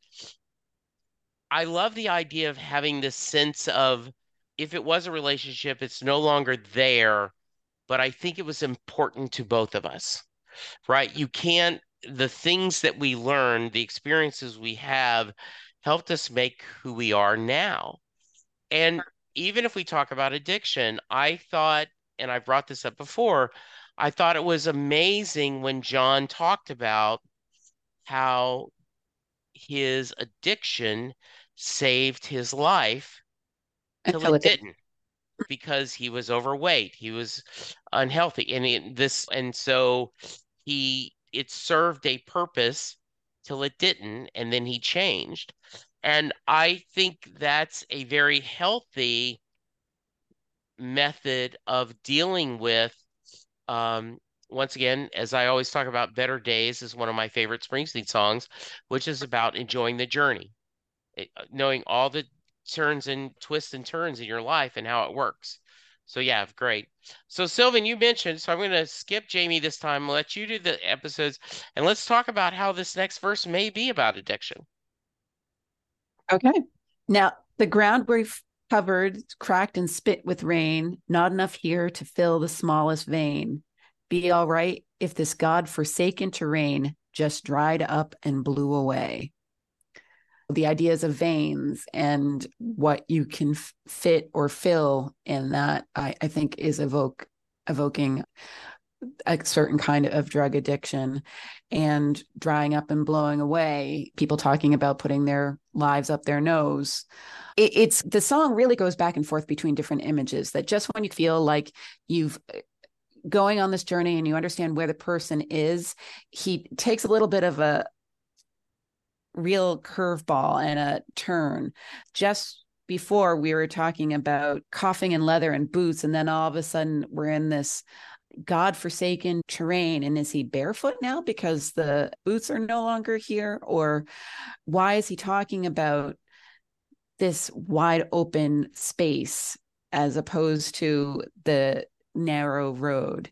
I love the idea of having this sense of if it was a relationship, it's no longer there, but I think it was important to both of us, right? You can't, the things that we learned, the experiences we have helped us make who we are now. And even if we talk about addiction, I thought, and I brought this up before, I thought it was amazing when John talked about how his addiction saved his life Until it didn't because he was overweight he was unhealthy and it, this and so he it served a purpose till it didn't and then he changed and i think that's a very healthy method of dealing with um once again as i always talk about better days is one of my favorite springsteen songs which is about enjoying the journey it, uh, knowing all the turns and twists and turns in your life and how it works. So yeah, great. So Sylvan, you mentioned, so I'm going to skip Jamey this time, let you do the episodes, and let's talk about how this next verse may be about addiction. Okay. Now, the ground we've covered, cracked and spit with rain, not enough here to fill the smallest vein. Be all right if this God forsaken terrain just dried up and blew away. The ideas of veins and what you can fit or fill in that, I, I think, is evoke evoking a certain kind of drug addiction and drying up and blowing away people talking about putting their lives up their nose. It, it's the song really goes back and forth between different images that just when you feel like you've uh, going on this journey and you understand where the person is he takes a little bit of a real curveball and a turn. Just before we were talking about coughing and leather and boots and then all of a sudden we're in this god-forsaken terrain and is he barefoot now because the boots are no longer here or why is he talking about this wide open space as opposed to the narrow road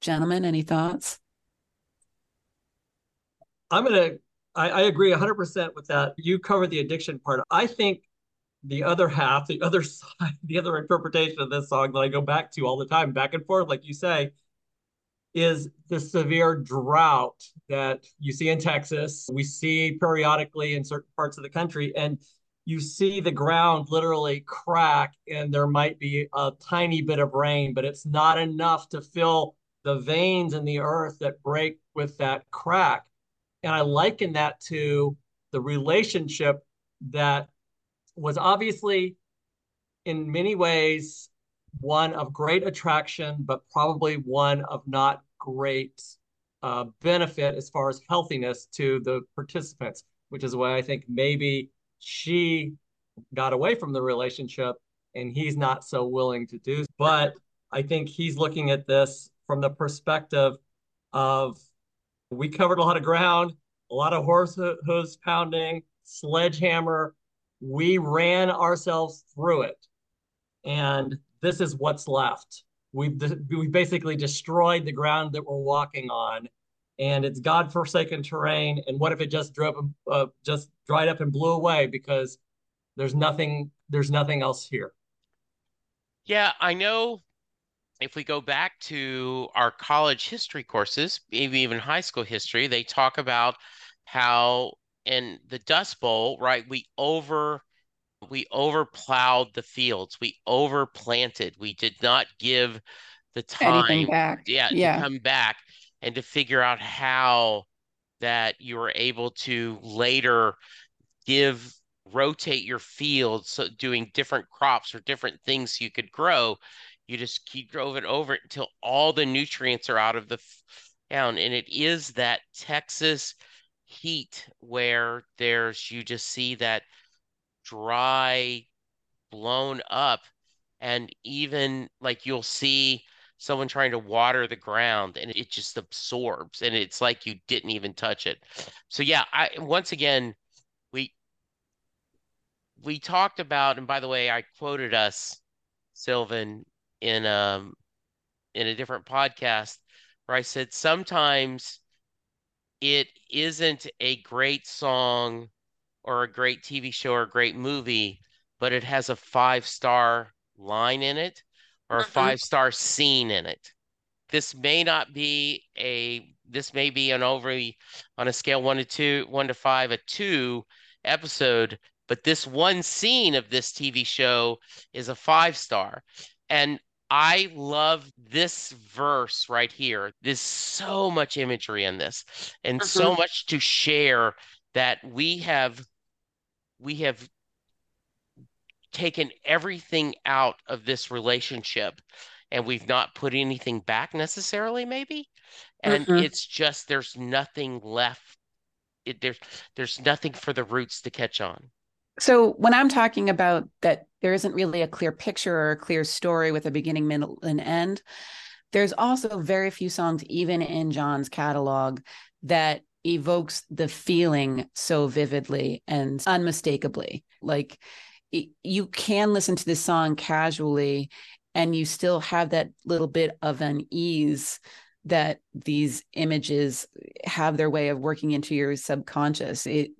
gentlemen any thoughts I'm gonna. I, I agree 100% with that. You covered the addiction part. I think the other half, the other side, the other interpretation of this song that I go back to all the time, back and forth, like you say, is the severe drought that you see in Texas. We see periodically in certain parts of the country, and you see the ground literally crack, and there might be a tiny bit of rain, but it's not enough to fill the veins in the earth that break with that crack. And I liken that to the relationship that was obviously, in many ways, one of great attraction, but probably one of not great uh, benefit as far as healthiness to the participants, which is why I think maybe she got away from the relationship and he's not so willing to do. But I think he's looking at this from the perspective of we covered a lot of ground, a lot of horse hooves pounding, sledgehammer. We ran ourselves through it. And this is what's left. We've, we've basically destroyed the ground that we're walking on and it's god-forsaken terrain. And what if it just drove, uh, just dried up and blew away because there's nothing, there's nothing else here. Yeah, I know if we go back to our college history courses, maybe even high school history, they talk about how in the Dust Bowl, right, we over we over plowed the fields, we over planted, we did not give the time back. Yeah, yeah, to come back and to figure out how that you were able to later give rotate your fields so doing different crops or different things you could grow you just keep drove it over until all the nutrients are out of the down and it is that texas heat where there's you just see that dry blown up and even like you'll see someone trying to water the ground and it just absorbs and it's like you didn't even touch it. So yeah i once again we we talked about and by the way i quoted us sylvan in um in a different podcast where I said sometimes it isn't a great song or a great TV show or a great movie, but it has a five star line in it or a mm-hmm. five star scene in it. This may not be a this may be an over on a scale one to two, one to five, a two episode, but this one scene of this TV show is a five star. And I love this verse right here. There's so much imagery in this and uh-huh. so much to share that we have we have taken everything out of this relationship and we've not put anything back necessarily maybe and uh-huh. it's just there's nothing left it, there's there's nothing for the roots to catch on so when I'm talking about that there isn't really a clear picture or a clear story with a beginning, middle, and end, there's also very few songs, even in John's catalog, that evokes the feeling so vividly and unmistakably. Like you can listen to this song casually and you still have that little bit of unease that these images have their way of working into your subconscious. It,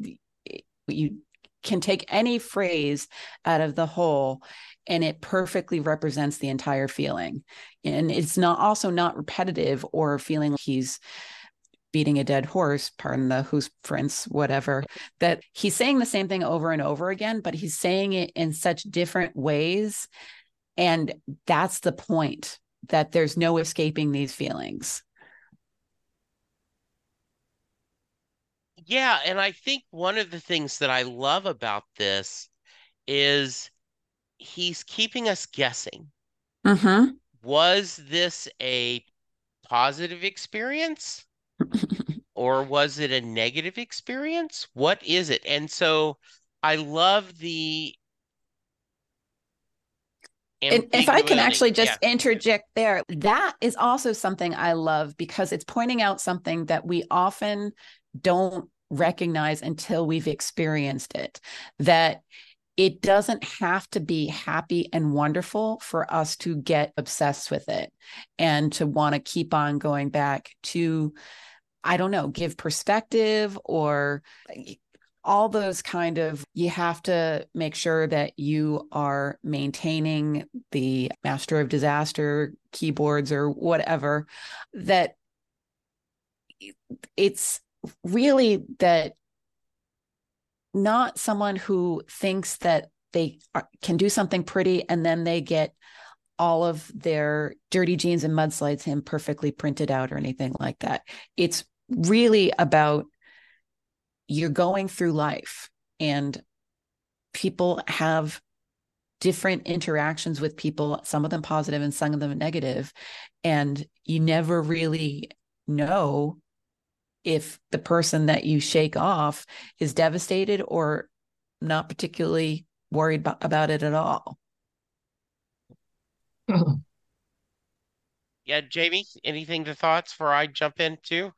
it you can take any phrase out of the whole and it perfectly represents the entire feeling. And it's not also not repetitive or feeling like he's beating a dead horse pardon the who's prince whatever that he's saying the same thing over and over again but he's saying it in such different ways. And that's the point that there's no escaping these feelings Yeah, and I think one of the things that I love about this is he's keeping us guessing. Mm-hmm. Was this a positive experience? or was it a negative experience? What is it? And so I love the if I can actually just yeah. interject there, that is also something I love because it's pointing out something that we often don't recognize until we've experienced it that it doesn't have to be happy and wonderful for us to get obsessed with it and to want to keep on going back to i don't know give perspective or all those kind of you have to make sure that you are maintaining the master of disaster keyboards or whatever that it's really that not someone who thinks that they are, can do something pretty and then they get all of their dirty jeans and mudslides him perfectly printed out or anything like that. It's really about you're going through life and people have different interactions with people, some of them positive and some of them negative, And you never really know if the person that you shake off is devastated or not particularly worried about it at all. yeah, Jamey, anything to thoughts before I jump in too?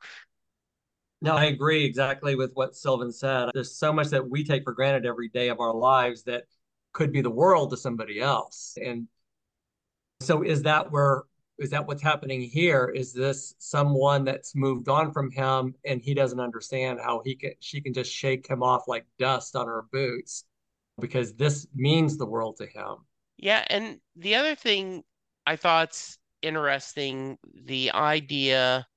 No, I agree exactly with what Sylvan said. There's so much that we take for granted every day of our lives that could be the world to somebody else. And so is that where is that what's happening here? Is this someone that's moved on from him and he doesn't understand how he can she can just shake him off like dust on her boots because this means the world to him. Yeah, and the other thing I thought's interesting, the idea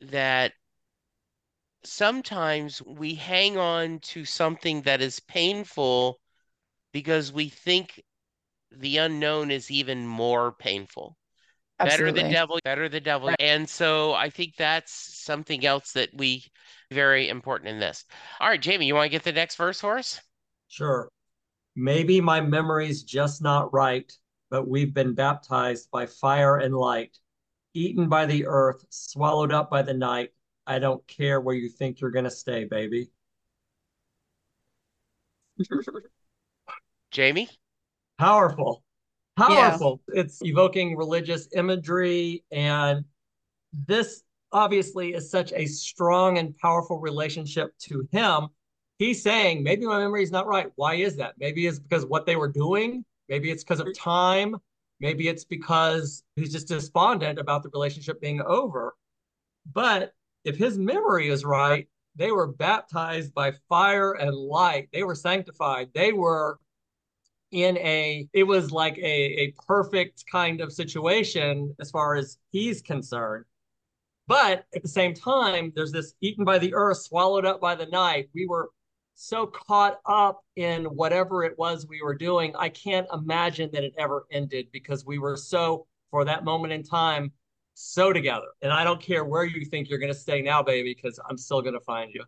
that sometimes we hang on to something that is painful because we think the unknown is even more painful. Absolutely. Better the devil, better the devil. Right. And so I think that's something else that we very important in this. All right, Jamey, you want to get the next verse for us? Sure. Maybe my memory's just not right, but we've been baptized by fire and light, eaten by the earth, swallowed up by the night. I don't care where you think you're going to stay, baby. Jamey? Powerful. Powerful. Yeah. It's evoking religious imagery. And this obviously is such a strong and powerful relationship to him. He's saying, maybe my memory is not right. Why is that? Maybe it's because what they were doing. Maybe it's because of time. Maybe it's because he's just despondent about the relationship being over. But if his memory is right, they were baptized by fire and light. They were sanctified. They were in a, it was like a, a perfect kind of situation as far as he's concerned. But at the same time, there's this eaten by the earth, swallowed up by the night. We were so caught up in whatever it was we were doing. I can't imagine that it ever ended because we were so, for that moment in time, so together. And I don't care where you think you're going to stay now, baby, because I'm still going to find you.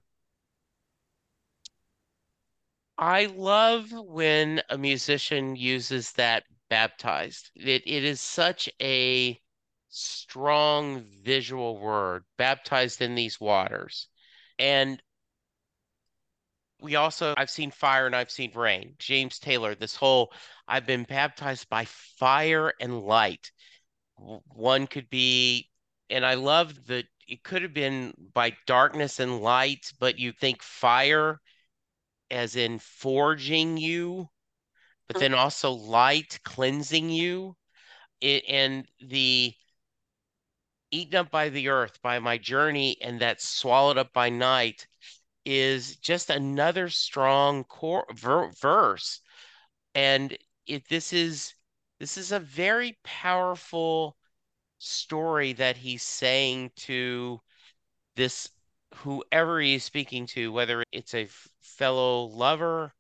I love when a musician uses that baptized. It, it is such a strong visual word, baptized in these waters. And we also, I've seen fire and I've seen rain. James Taylor, this whole, I've been baptized by fire and light one could be and i love that it could have been by darkness and light but you think fire as in forging you but mm-hmm. then also light cleansing you. It, and the eaten up by the earth by my journey and that swallowed up by night is just another strong core ver- verse. And if this is this is a very powerful story that he's saying to this whoever he's speaking to, whether it's a fellow lover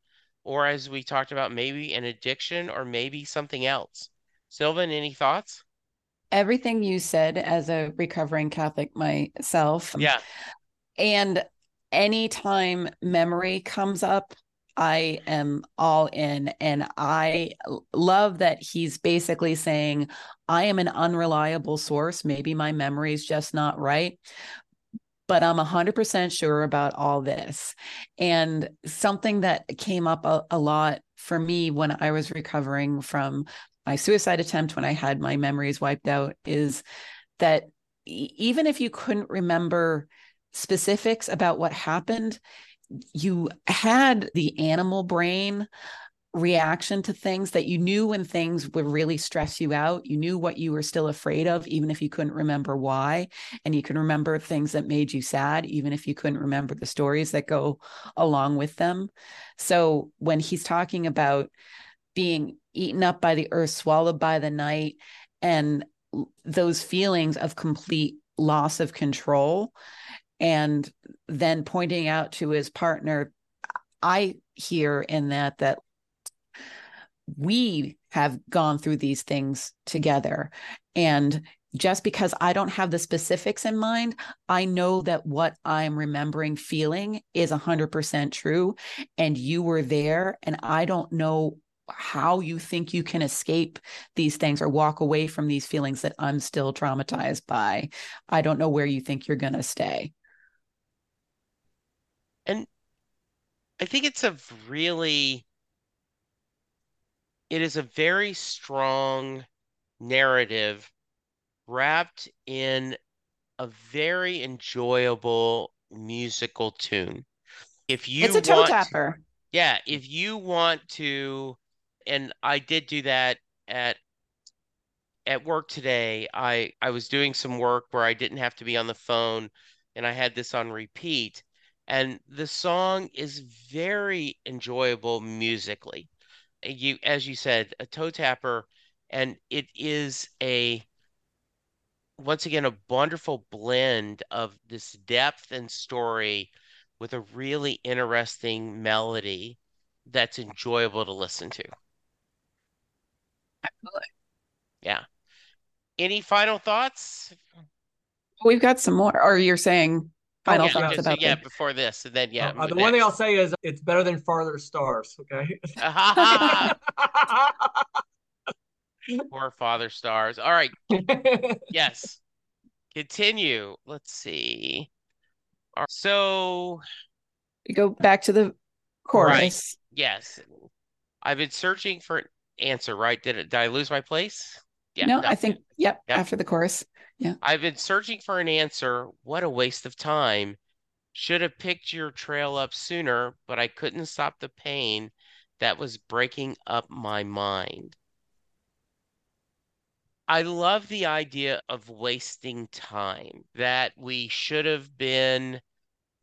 or as we talked about, maybe an addiction or maybe something else. Sylvan, any thoughts? Everything you said as a recovering Catholic myself. Yeah. And anytime memory comes up, I am all in. And I love that he's basically saying, I am an unreliable source. Maybe my memory is just not right. But I'm 100% sure about all this. And something that came up a, a lot for me when I was recovering from my suicide attempt, when I had my memories wiped out, is that even if you couldn't remember specifics about what happened, you had the animal brain reaction to things that you knew when things would really stress you out. You knew what you were still afraid of, even if you couldn't remember why. And you can remember things that made you sad, even if you couldn't remember the stories that go along with them. So when he's talking about being eaten up by the earth, swallowed by the night, and those feelings of complete loss of control, and then pointing out to his partner i hear in that that we have gone through these things together. And just because I don't have the specifics in mind, I know that what I'm remembering feeling is 100% true. And you were there, and I don't know how you think you can escape these things or walk away from these feelings that I'm still traumatized by. I don't know where you think you're going to stay. And I think it's a really it is a very strong narrative wrapped in a very enjoyable musical tune. If you it's a toe tapper. yeah, if you want to, and I did do that at at work today. I I was doing some work where I didn't have to be on the phone, and I had this on repeat. And the song is very enjoyable musically. You, as you said, a toe tapper, and it is a once again a wonderful blend of this depth and story with a really interesting melody that's enjoyable to listen to. Absolutely. Yeah. Any final thoughts? We've got some more. Or you're saying final Oh, yeah, thoughts just- about yeah, the- before this, and then yeah. Uh, the one thing I'll say is it's better than Farther Stars. Okay. Poor father stars. All right. Yes. Continue. Let's see. All right, So You go back to the chorus. yes, I've been searching for an answer. Right? Did it? Did I lose my place? Yeah. no, no. I think yep, Yep. after the chorus. Yeah. I've been searching for an answer. What a waste of time. Should have picked your trail up sooner, but I couldn't stop the pain that was breaking up my mind. I love the idea of wasting time, that we should have been,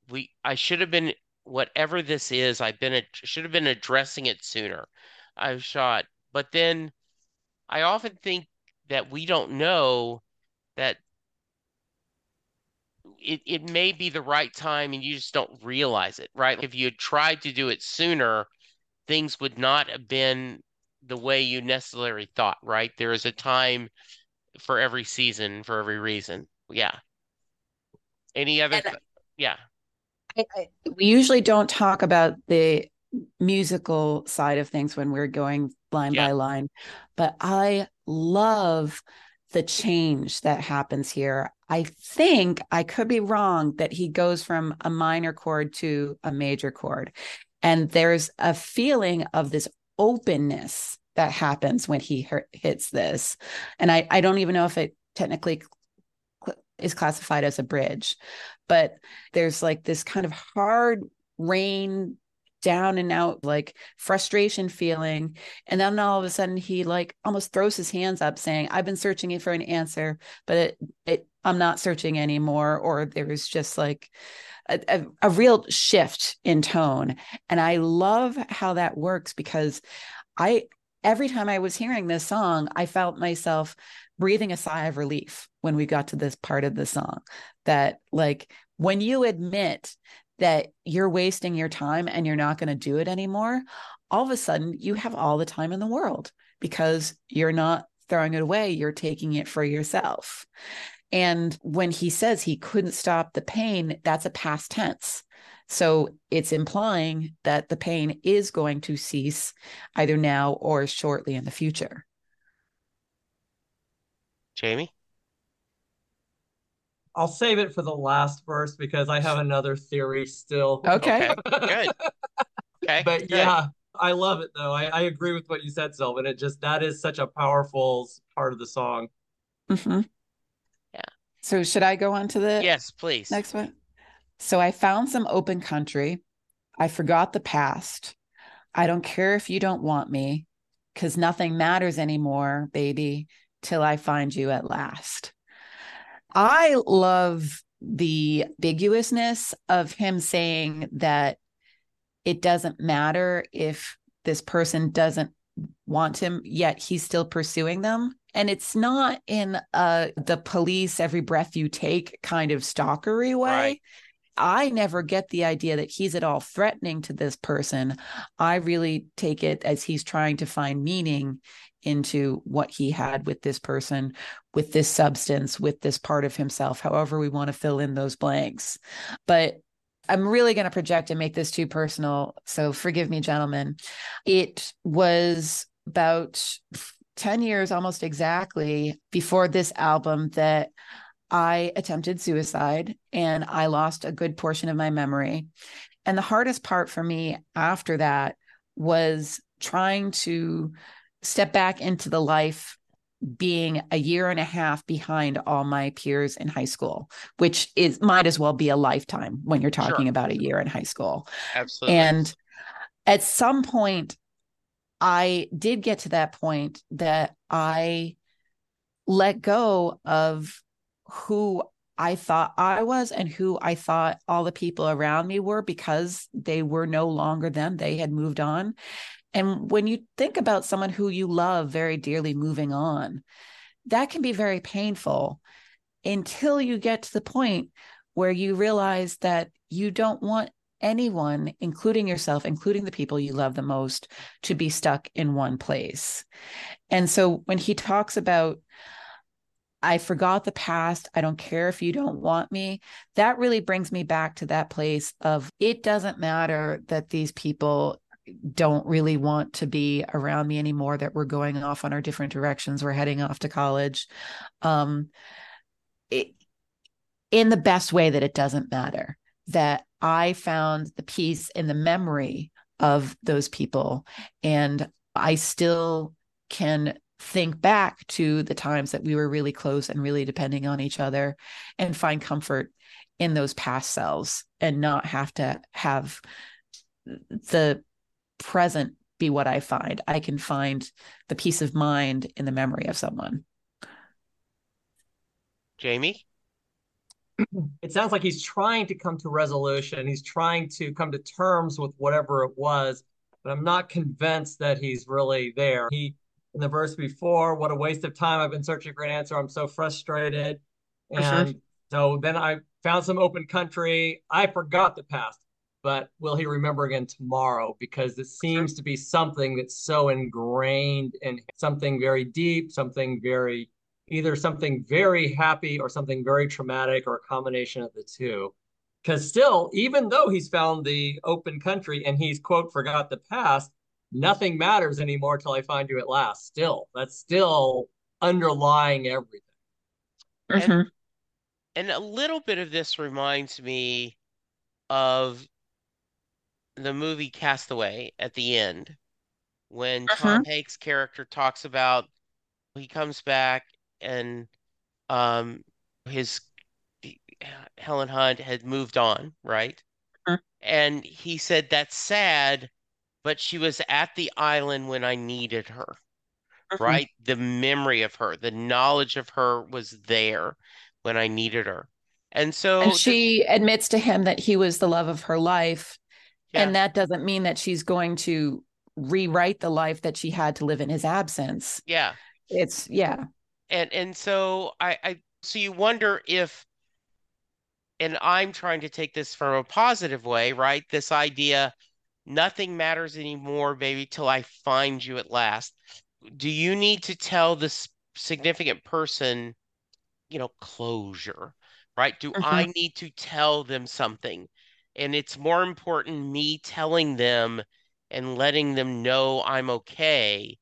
we, I should have been, whatever this is, I've been, should have been addressing it sooner. I've shot, but then I often think that we don't know that it, it may be the right time and you just don't realize it, right? If you had tried to do it sooner, things would not have been the way you necessarily thought, right? There is a time for every season, for every reason. Yeah. Any other? Th- yeah. I, I, we usually don't talk about the musical side of things when we're going line Yeah. by line, but I love the change that happens here. I think I could be wrong that he goes from a minor chord to a major chord. And there's a feeling of this openness that happens when he hits this. And I, I don't even know if it technically is classified as a bridge, but there's like this kind of hard rain down and out like frustration feeling. And then all of a sudden he like almost throws his hands up saying i've been searching for an answer but it, it i'm not searching anymore or there's just like a, a, a real shift in tone. And i love how that works because i every time i was hearing this song i felt myself breathing a sigh of relief when we got to this part of the song. That like when you admit that you're wasting your time and you're not going to do it anymore, all of a sudden you have all the time in the world because you're not throwing it away, you're taking it for yourself. And when he says he couldn't stop the pain, that's a past tense. So it's implying that the pain is going to cease either now or shortly in the future. Jamey? I'll save it for the last verse because I have another theory still. Okay. Good. Okay. But good. yeah, I love it though. I, I agree with what you said, Sylvan. It just that is such a powerful part of the song. Mhm. Yeah. So should I go on to the Yes, please. Next one. So I found some open country. I forgot the past. I don't care if you don't want me because nothing matters anymore, baby, till I find you at last. I love the ambiguousness of him saying that it doesn't matter if this person doesn't want him, yet he's still pursuing them. And it's not in uh, the police, every breath you take kind of stalkery way. Right. I never get the idea that he's at all threatening to this person. I really take it as he's trying to find meaning into what he had with this person, with this substance, with this part of himself, however we want to fill in those blanks. But I'm really going to project and make this too personal. So forgive me, gentlemen. It was about 10 years almost exactly before this album that I attempted suicide and I lost a good portion of my memory. And the hardest part for me after that was trying to step back into the life being a year and a half behind all my peers in high school, which is might as well be a lifetime when you're talking Sure. about a year in high school. Absolutely. And at some point, I did get to that point that I let go of who I thought I was and who I thought all the people around me were because they were no longer them. They had moved on. And when you think about someone who you love very dearly moving on, that can be very painful until you get to the point where you realize that you don't want anyone, including yourself, including the people you love the most, to be stuck in one place. And so when he talks about, I forgot the past, I don't care if you don't want me, that really brings me back to that place of it doesn't matter that these people don't really want to be around me anymore that we're going off on our different directions we're heading off to college um it, in the best way that it doesn't matter that i found the peace in the memory of those people and i still can think back to the times that we were really close and really depending on each other and find comfort in those past selves and not have to have the present be what I find. I can find the peace of mind in the memory of someone. Jamey? it sounds like he's trying to come to resolution. He's trying to come to terms with whatever it was, but I'm not convinced that he's really there. He, in the verse before, what a waste of time. I've been searching for an answer. I'm so frustrated. For sure. And so then I found some open country. I forgot the past, but will he remember again tomorrow? Because it seems to be something that's so ingrained in something very deep, something very either something very happy or something very traumatic or a combination of the two. Because still, even though he's found the open country and he's, quote, forgot the past, nothing matters anymore till I find you at last. Still, that's still underlying everything. And, mm-hmm. and a little bit of this reminds me of the movie Castaway at the end when Tom Hanks' character talks about he comes back and um his Helen Hunt had moved on, right? Mhm. And he said that's sad, but she was at the island when I needed her, right? The memory of her, the knowledge of her was there when I needed her. And so And th- she admits to him that he was the love of her life. Yeah. And that doesn't mean that she's going to rewrite the life that she had to live in his absence. yeah. It's, yeah. And and so I, I so you wonder if and I'm trying to take this from a positive way, right? This idea nothing matters anymore, baby, till I find you at last. Do you need to tell this significant person, you know, closure, right? Do I mm-hmm. need to tell them something? And it's more important me telling them and letting them know I'm okay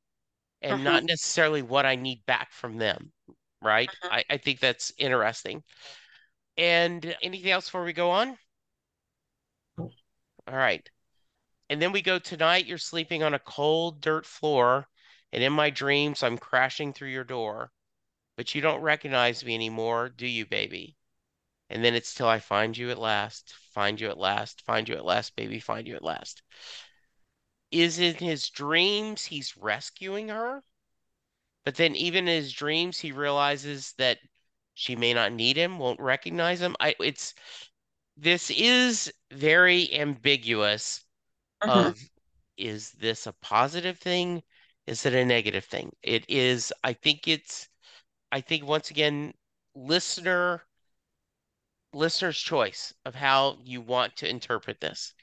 and not mm-hmm. necessarily what I need back from them, right? Mm-hmm. I, I think that's interesting. And anything else before we go on? All right. And then we go tonight, you're sleeping on a cold dirt floor, and in my dreams, I'm crashing through your door. But you don't recognize me anymore, do you, baby? And then it's till I find you at last, find you at last, find you at last, baby, find you at last. Is in his dreams he's rescuing her? But then even in his dreams, he realizes that she may not need him, won't recognize him. I it's this is very ambiguous mm-hmm. of is this a positive thing? Is it a negative thing? It is, I think it's I think once again, listener listener's choice of how you want to interpret this.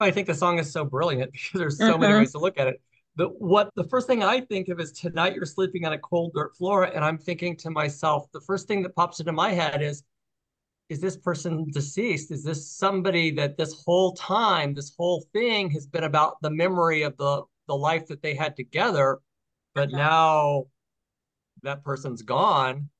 I think the song is so brilliant because there's so many mm-hmm. ways to look at it. The what the first thing I think of is tonight you're sleeping on a cold dirt floor, and I'm thinking to myself, the first thing that pops into my head is, is this person deceased? Is this somebody that this whole time, this whole thing has been about the memory of the the life that they had together, but mm-hmm. now that person's gone,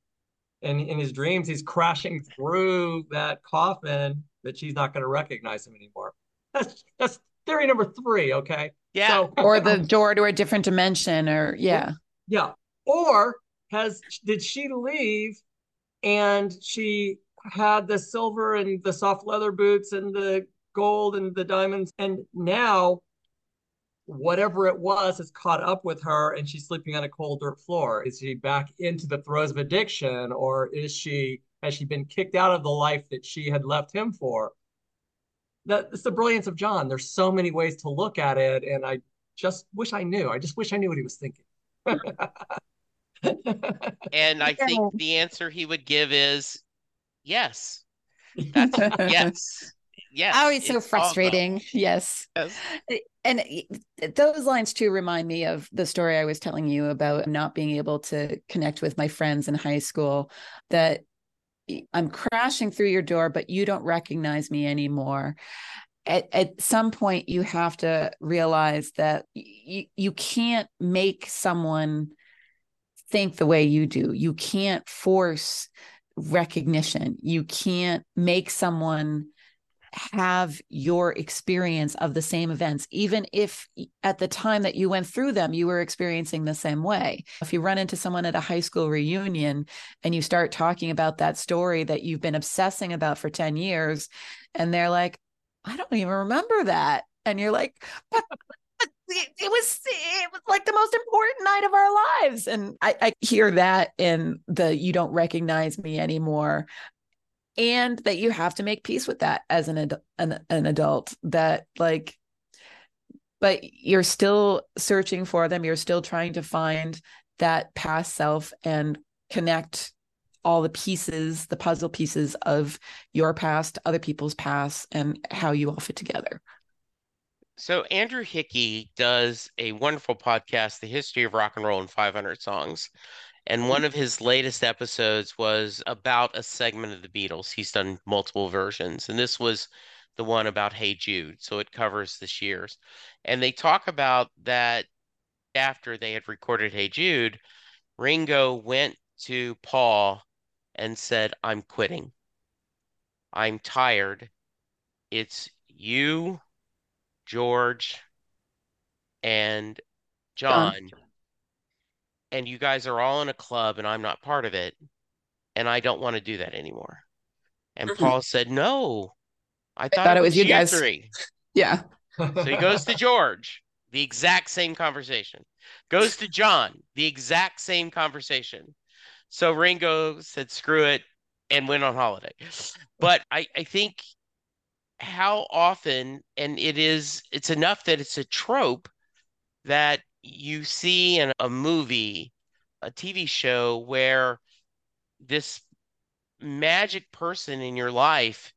and in his dreams he's crashing through that coffin that she's not going to recognize him anymore. That's that's theory number three. Okay. Yeah. So, or the door to a different dimension or yeah yeah. Or has did she leave and she had the silver and the soft leather boots and the gold and the diamonds and now whatever it was has caught up with her and she's sleeping on a cold dirt floor. Is she back into the throes of addiction or is she has she been kicked out of the life that she had left him for? That's the brilliance of john. There's so many ways to look at it and i just wish i knew. I just wish i knew what he was thinking. And I think the answer he would give is yes. That's yes. Yes. oh it's so it's all about- frustrating. yes. Yes. And those lines too remind me of the story I was telling you about not being able to connect with my friends in high school. That I'm crashing through your door, but you don't recognize me anymore. At, at some point, you have to realize that you, you can't make someone think the way you do. You can't force recognition. You can't make someone have your experience of the same events, even if at the time that you went through them, you were experiencing the same way. If you run into someone at a high school reunion and you start talking about that story that you've been obsessing about for 10 years, and they're like, I don't even remember that. And you're like, it was it was like the most important night of our lives and I, I hear that in the you don't recognize me anymore and that you have to make peace with that as an, an an adult that like but you're still searching for them you're still trying to find that past self and connect all the pieces the puzzle pieces of your past other people's past and how you all fit together So Andrew Hickey does a wonderful podcast, The History of Rock and Roll in 500 Songs. And one of his latest episodes was about a segment of the Beatles. He's done multiple versions, and this was the one about Hey Jude. So it covers the years. And they talk about that after they had recorded Hey Jude, Ringo went to Paul and said, I'm quitting. I'm tired. It's you, George, and John. And you guys are all in a club, and I'm not part of it. And I don't want to do that anymore. And Mhm. Paul said, No, I thought, thought it was you guys." three. yeah So he goes to George, the exact same conversation. Goes to John, the exact same conversation. So Ringo said, screw it, and went on holiday. But I, I think how often, and it is, it's enough that it's a trope that you see in a movie, a TV show where this magic person in your life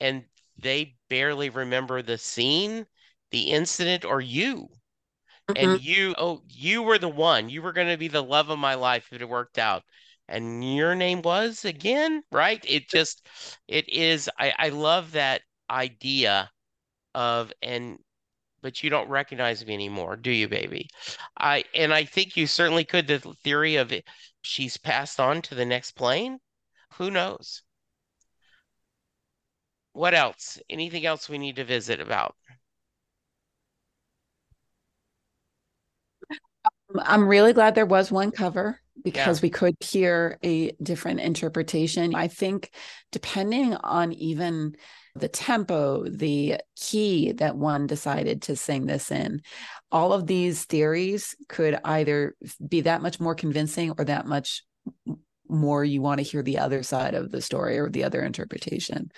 and they barely remember the scene, the incident, or you. Mm-hmm. And you, oh, you were the one. You were going to be the love of my life if it worked out. And your name was again, right? It just, it is, I, I love that idea of, and, but you don't recognize me anymore, do you, baby? I, and I think you certainly could. The theory of it, she's passed on to the next plane. Who knows? What else? Anything else we need to visit about? Um, I'm really glad there was one cover because we could hear a different interpretation. I think depending on even the tempo, the key that one decided to sing this in, all of these theories could either be that much more convincing or that much more you want to hear the other side of the story or the other interpretation.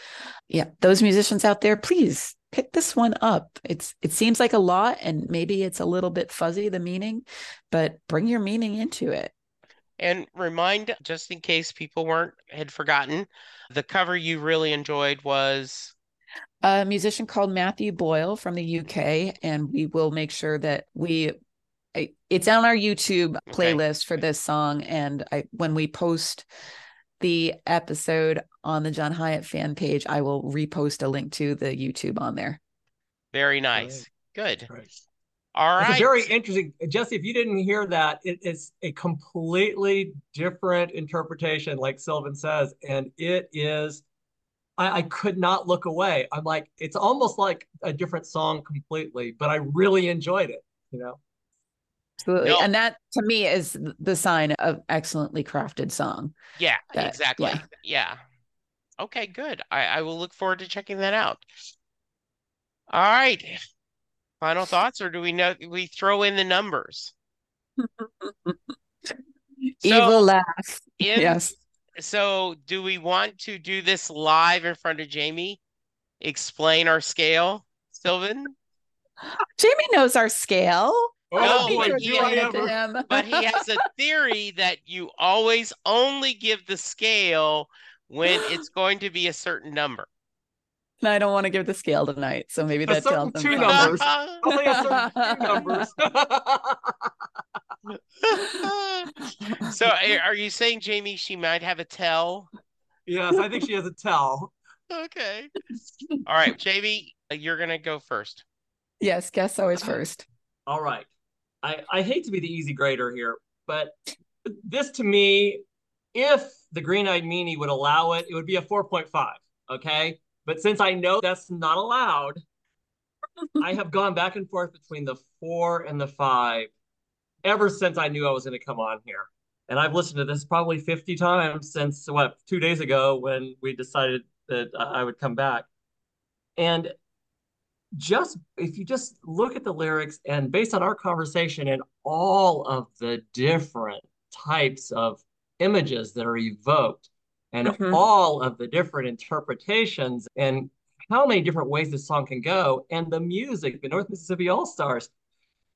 Yeah, those musicians out there, please pick this one up. It's it seems like a lot and maybe it's a little bit fuzzy the meaning, but bring your meaning into it. And remind, just in case people weren't had forgotten, the cover you really enjoyed was A musician called Matthew Boyle from the UK and we will make sure that we it's on our YouTube Okay. playlist for this song and I when we post the episode on the John Hiatt fan page, I will repost a link to the YouTube on there. very nice. Good. Right. All It's a very interesting, Jesse. If you didn't hear that, it is a completely different interpretation, like Sylvan says, and it is I, I could not look away. I'm like, it's almost like a different song completely, but I really enjoyed it, you know? Absolutely. No. And that to me is the sign of excellently crafted song. Yeah, That- exactly. yeah. Yeah. Okay, good. I, I will look forward to checking that out. All right. Final thoughts, or do we know we throw in the numbers? Evil laugh. in, Yes. So do we want to do this live in front of Jamey? Explain our scale, Sylvan? Jamey knows our scale. I No, but he- explain him. But he has a theory that you always only give the scale when it's going to be a certain number. And I don't want to give the scale tonight, so maybe A that tells them. two something. numbers. Only a certain two numbers. so are are you saying, Jamey, she might have a tell? yes, I think she has a tell. Okay. All right, Jamey, uh, you're gonna go first. yes, guess always uh-huh. first. All right. I, I hate to be the easy grader here, but this to me, if the green eyed meanie would allow it, it would be a 4.5. Okay. But since I know that's not allowed, I have gone back and forth between the four and the five ever since I knew I was going to come on here. And I've listened to this probably 50 times since what, two days ago when we decided that I would come back. And just if you just look at the lyrics and based on our conversation and all of the different types of images that are evoked and Mhm. all of the different interpretations and how many different ways this song can go and the music the north mississippi all stars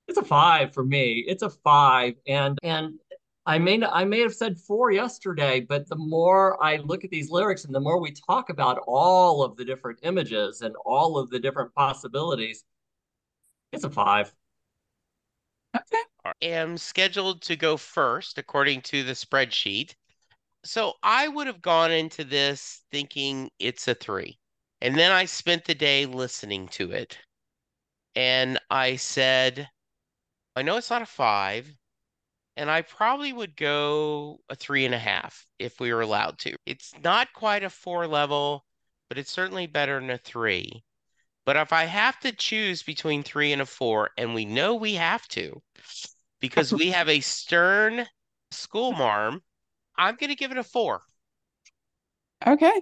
it's a five for me it's a five and and i may not, i may have said four yesterday but the more i look at these lyrics and the more we talk about all of the different images and all of the different possibilities it's a five Okay. I am scheduled to go first according to the spreadsheet. So I would have gone into this thinking it's a three. And then I spent the day listening to it. And I said, I know it's not a five. And I probably would go a three and a half if we were allowed to. It's not quite a four level, but it's certainly better than a three. But if I have to choose between three and a four, and we know we have to, because we have a stern school marm, I'm going to give it a four. Okay.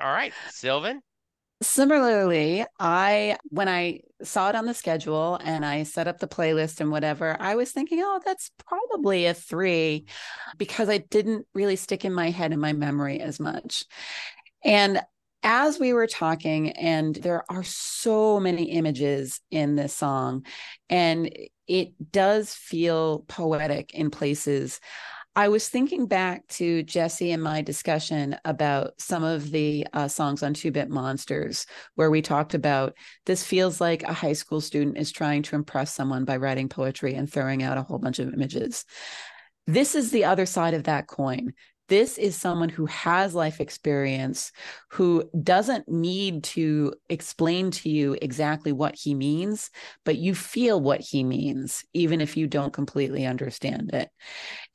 All right, Sylvan. Similarly, I when I saw it on the schedule and I set up the playlist and whatever, I was thinking, oh, that's probably a three because I didn't really stick in my head and my memory as much. And as we were talking, and there are so many images in this song, and it does feel poetic in places. I was thinking back to Jesse and my discussion about some of the uh, songs on Two Bit Monsters, where we talked about this feels like a high school student is trying to impress someone by writing poetry and throwing out a whole bunch of images. This is the other side of that coin. This is someone who has life experience, who doesn't need to explain to you exactly what he means, but you feel what he means, even if you don't completely understand it.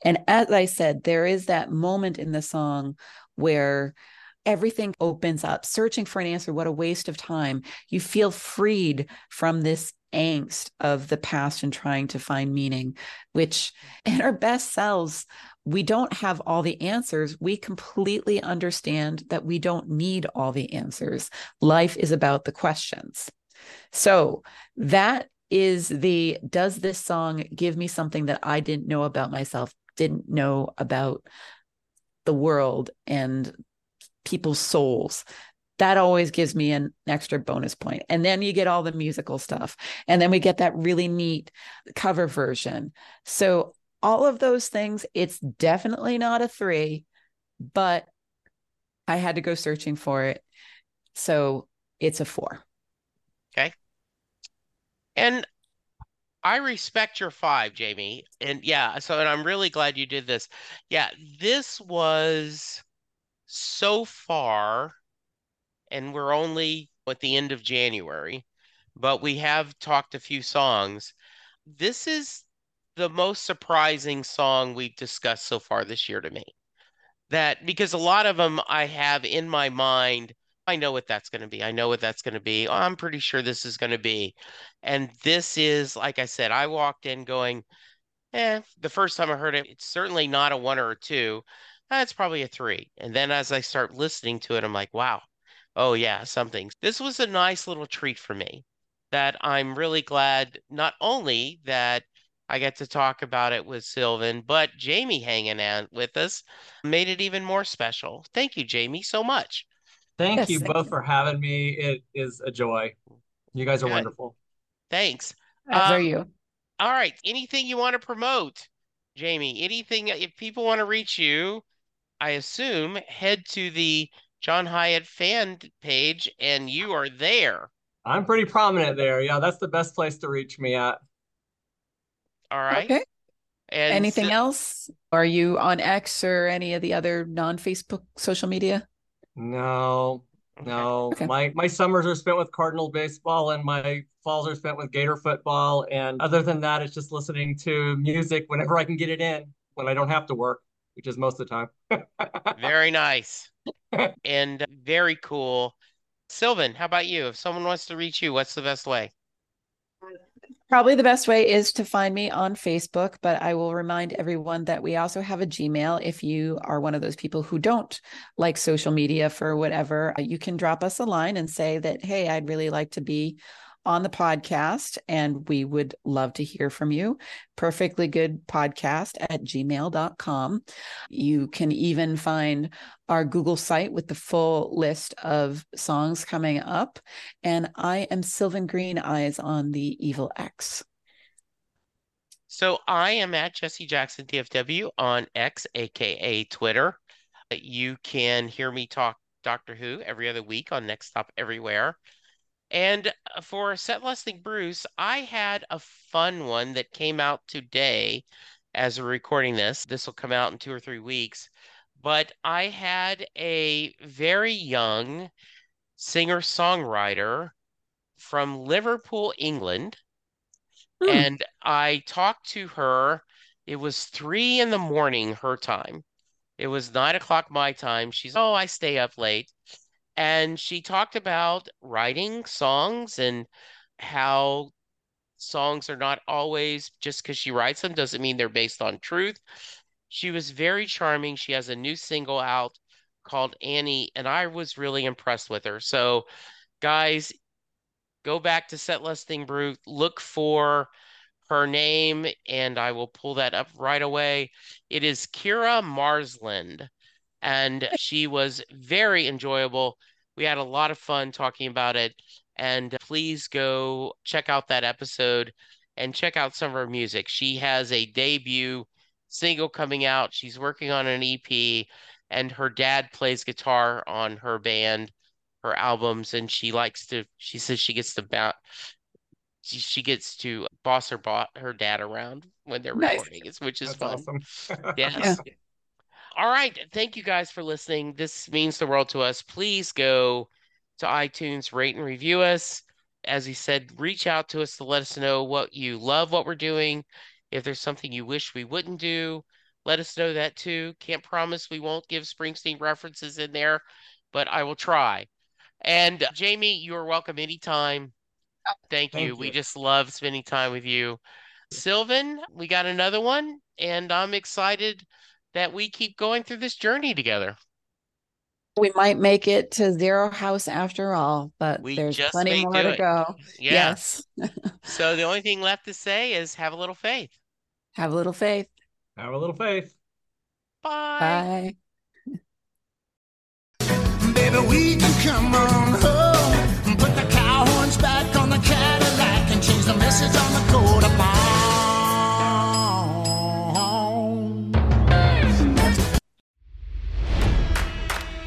And as I said, there is that moment in the song where everything opens up, searching for an answer. What a waste of time. You feel freed from this angst of the past and trying to find meaning, which in our best selves, we don't have all the answers. We completely understand that we don't need all the answers. Life is about the questions. So that is the does this song give me something that I didn't know about myself, didn't know about the world and people's souls? That always gives me an extra bonus point. And then you get all the musical stuff. And then we get that really neat cover version. So, all of those things, it's definitely not a three, but I had to go searching for it. So, it's a four. Okay. And I respect your five, Jamey. And yeah, so and I'm really glad you did this. Yeah, this was so far, and we're only at the end of January, but we have talked a few songs. This is the most surprising song we've discussed so far this year to me. That because a lot of them I have in my mind I know what that's going to be. I know what that's going to be. I'm pretty sure this is going to be. And this is, like I said, I walked in going, eh, the first time I heard it, it's certainly not a one or a two. That's probably a three. And then as I start listening to it, I'm like, wow, oh yeah, something. This was a nice little treat for me that I'm really glad not only that I get to talk about it with Sylvan, but Jamey hanging out with us made it even more special. Thank you, Jamey, so much. Thank Yes, you thank both you. for having me. It is a joy. You guys are Good. wonderful. Thanks. As are Um, you. All right. Anything you want to promote, Jamey? Anything, if people want to reach you, I assume head to the John Hiatt fan page and you are there. I'm pretty prominent there. Yeah, that's the best place to reach me at. All right. Okay. And Anything so- else? Are you on X or any of the other non-Facebook social media? No, no. Okay. My my summers are spent with Cardinal baseball and my falls are spent with Gator football. And other than that, it's just listening to music whenever I can get it in when I don't have to work, which is most of the time. Very nice and very cool. Sylvan, how about you? If someone wants to reach you, what's the best way? Probably the best way is to find me on Facebook, but I will remind everyone that we also have a Gmail. If you are one of those people who don't like social media for whatever, you can drop us a line and say that, hey, I'd really like to be on the podcast and we would love to hear from you. Perfectly good podcast at gmail.com. You can even find our Google site with the full list of songs coming up. And I am Sylvan Green Eyes on the Evil X. So I am at Jesse Jackson DFW on X, aka Twitter. You can hear me talk Doctor Who every other week on Next Stop Everywhere. And uh, for Set Listing Bruce, I had a fun one that came out today as we're recording this. This will come out in two or three weeks. But I had a very young singer-songwriter from Liverpool, England. Hmm. And I talked to her. It was three in the morning, her time. It was nine o'clock my time. She's, oh, I stay up late. And she talked about writing songs and how songs are not always just because she writes them doesn't mean they're based on truth. She was very charming. She has a new single out called Annie, and I was really impressed with her. So, guys, go back to Set Listing Bruce, look for her name, and I will pull that up right away. It is Kira Marsland, and she was very enjoyable. We had a lot of fun talking about it, and please go check out that episode and check out some of her music. She has a debut single coming out. She's working on an EP, and her dad plays guitar on her band, her albums, and she likes to. She says she gets to bounce. She, she gets to boss her bo- her dad around when they're Nice. recording, it's- which is That's fun. awesome. Yes. All right. Thank you guys for listening. This means the world to us. Please go to iTunes, rate and review us. As he said, reach out to us to let us know what you love, what we're doing. If there's something you wish we wouldn't do, let us know that too. Can't promise we won't give Springsteen references in there, but I will try. And Jamey, you're welcome anytime. Thank Thank you. We just love spending time with you. Sylvan, we got another one, and I'm excited that we keep going through this journey together. We might make it to Zero House after all, but We there's just plenty more to it. go. Yeah. Yes. So the only thing left to say is have a little faith. Have a little faith. Have a little faith. Bye. Bye. Baby, we can come on home. Put the cow horns back on the Cadillac and change the message on the coat of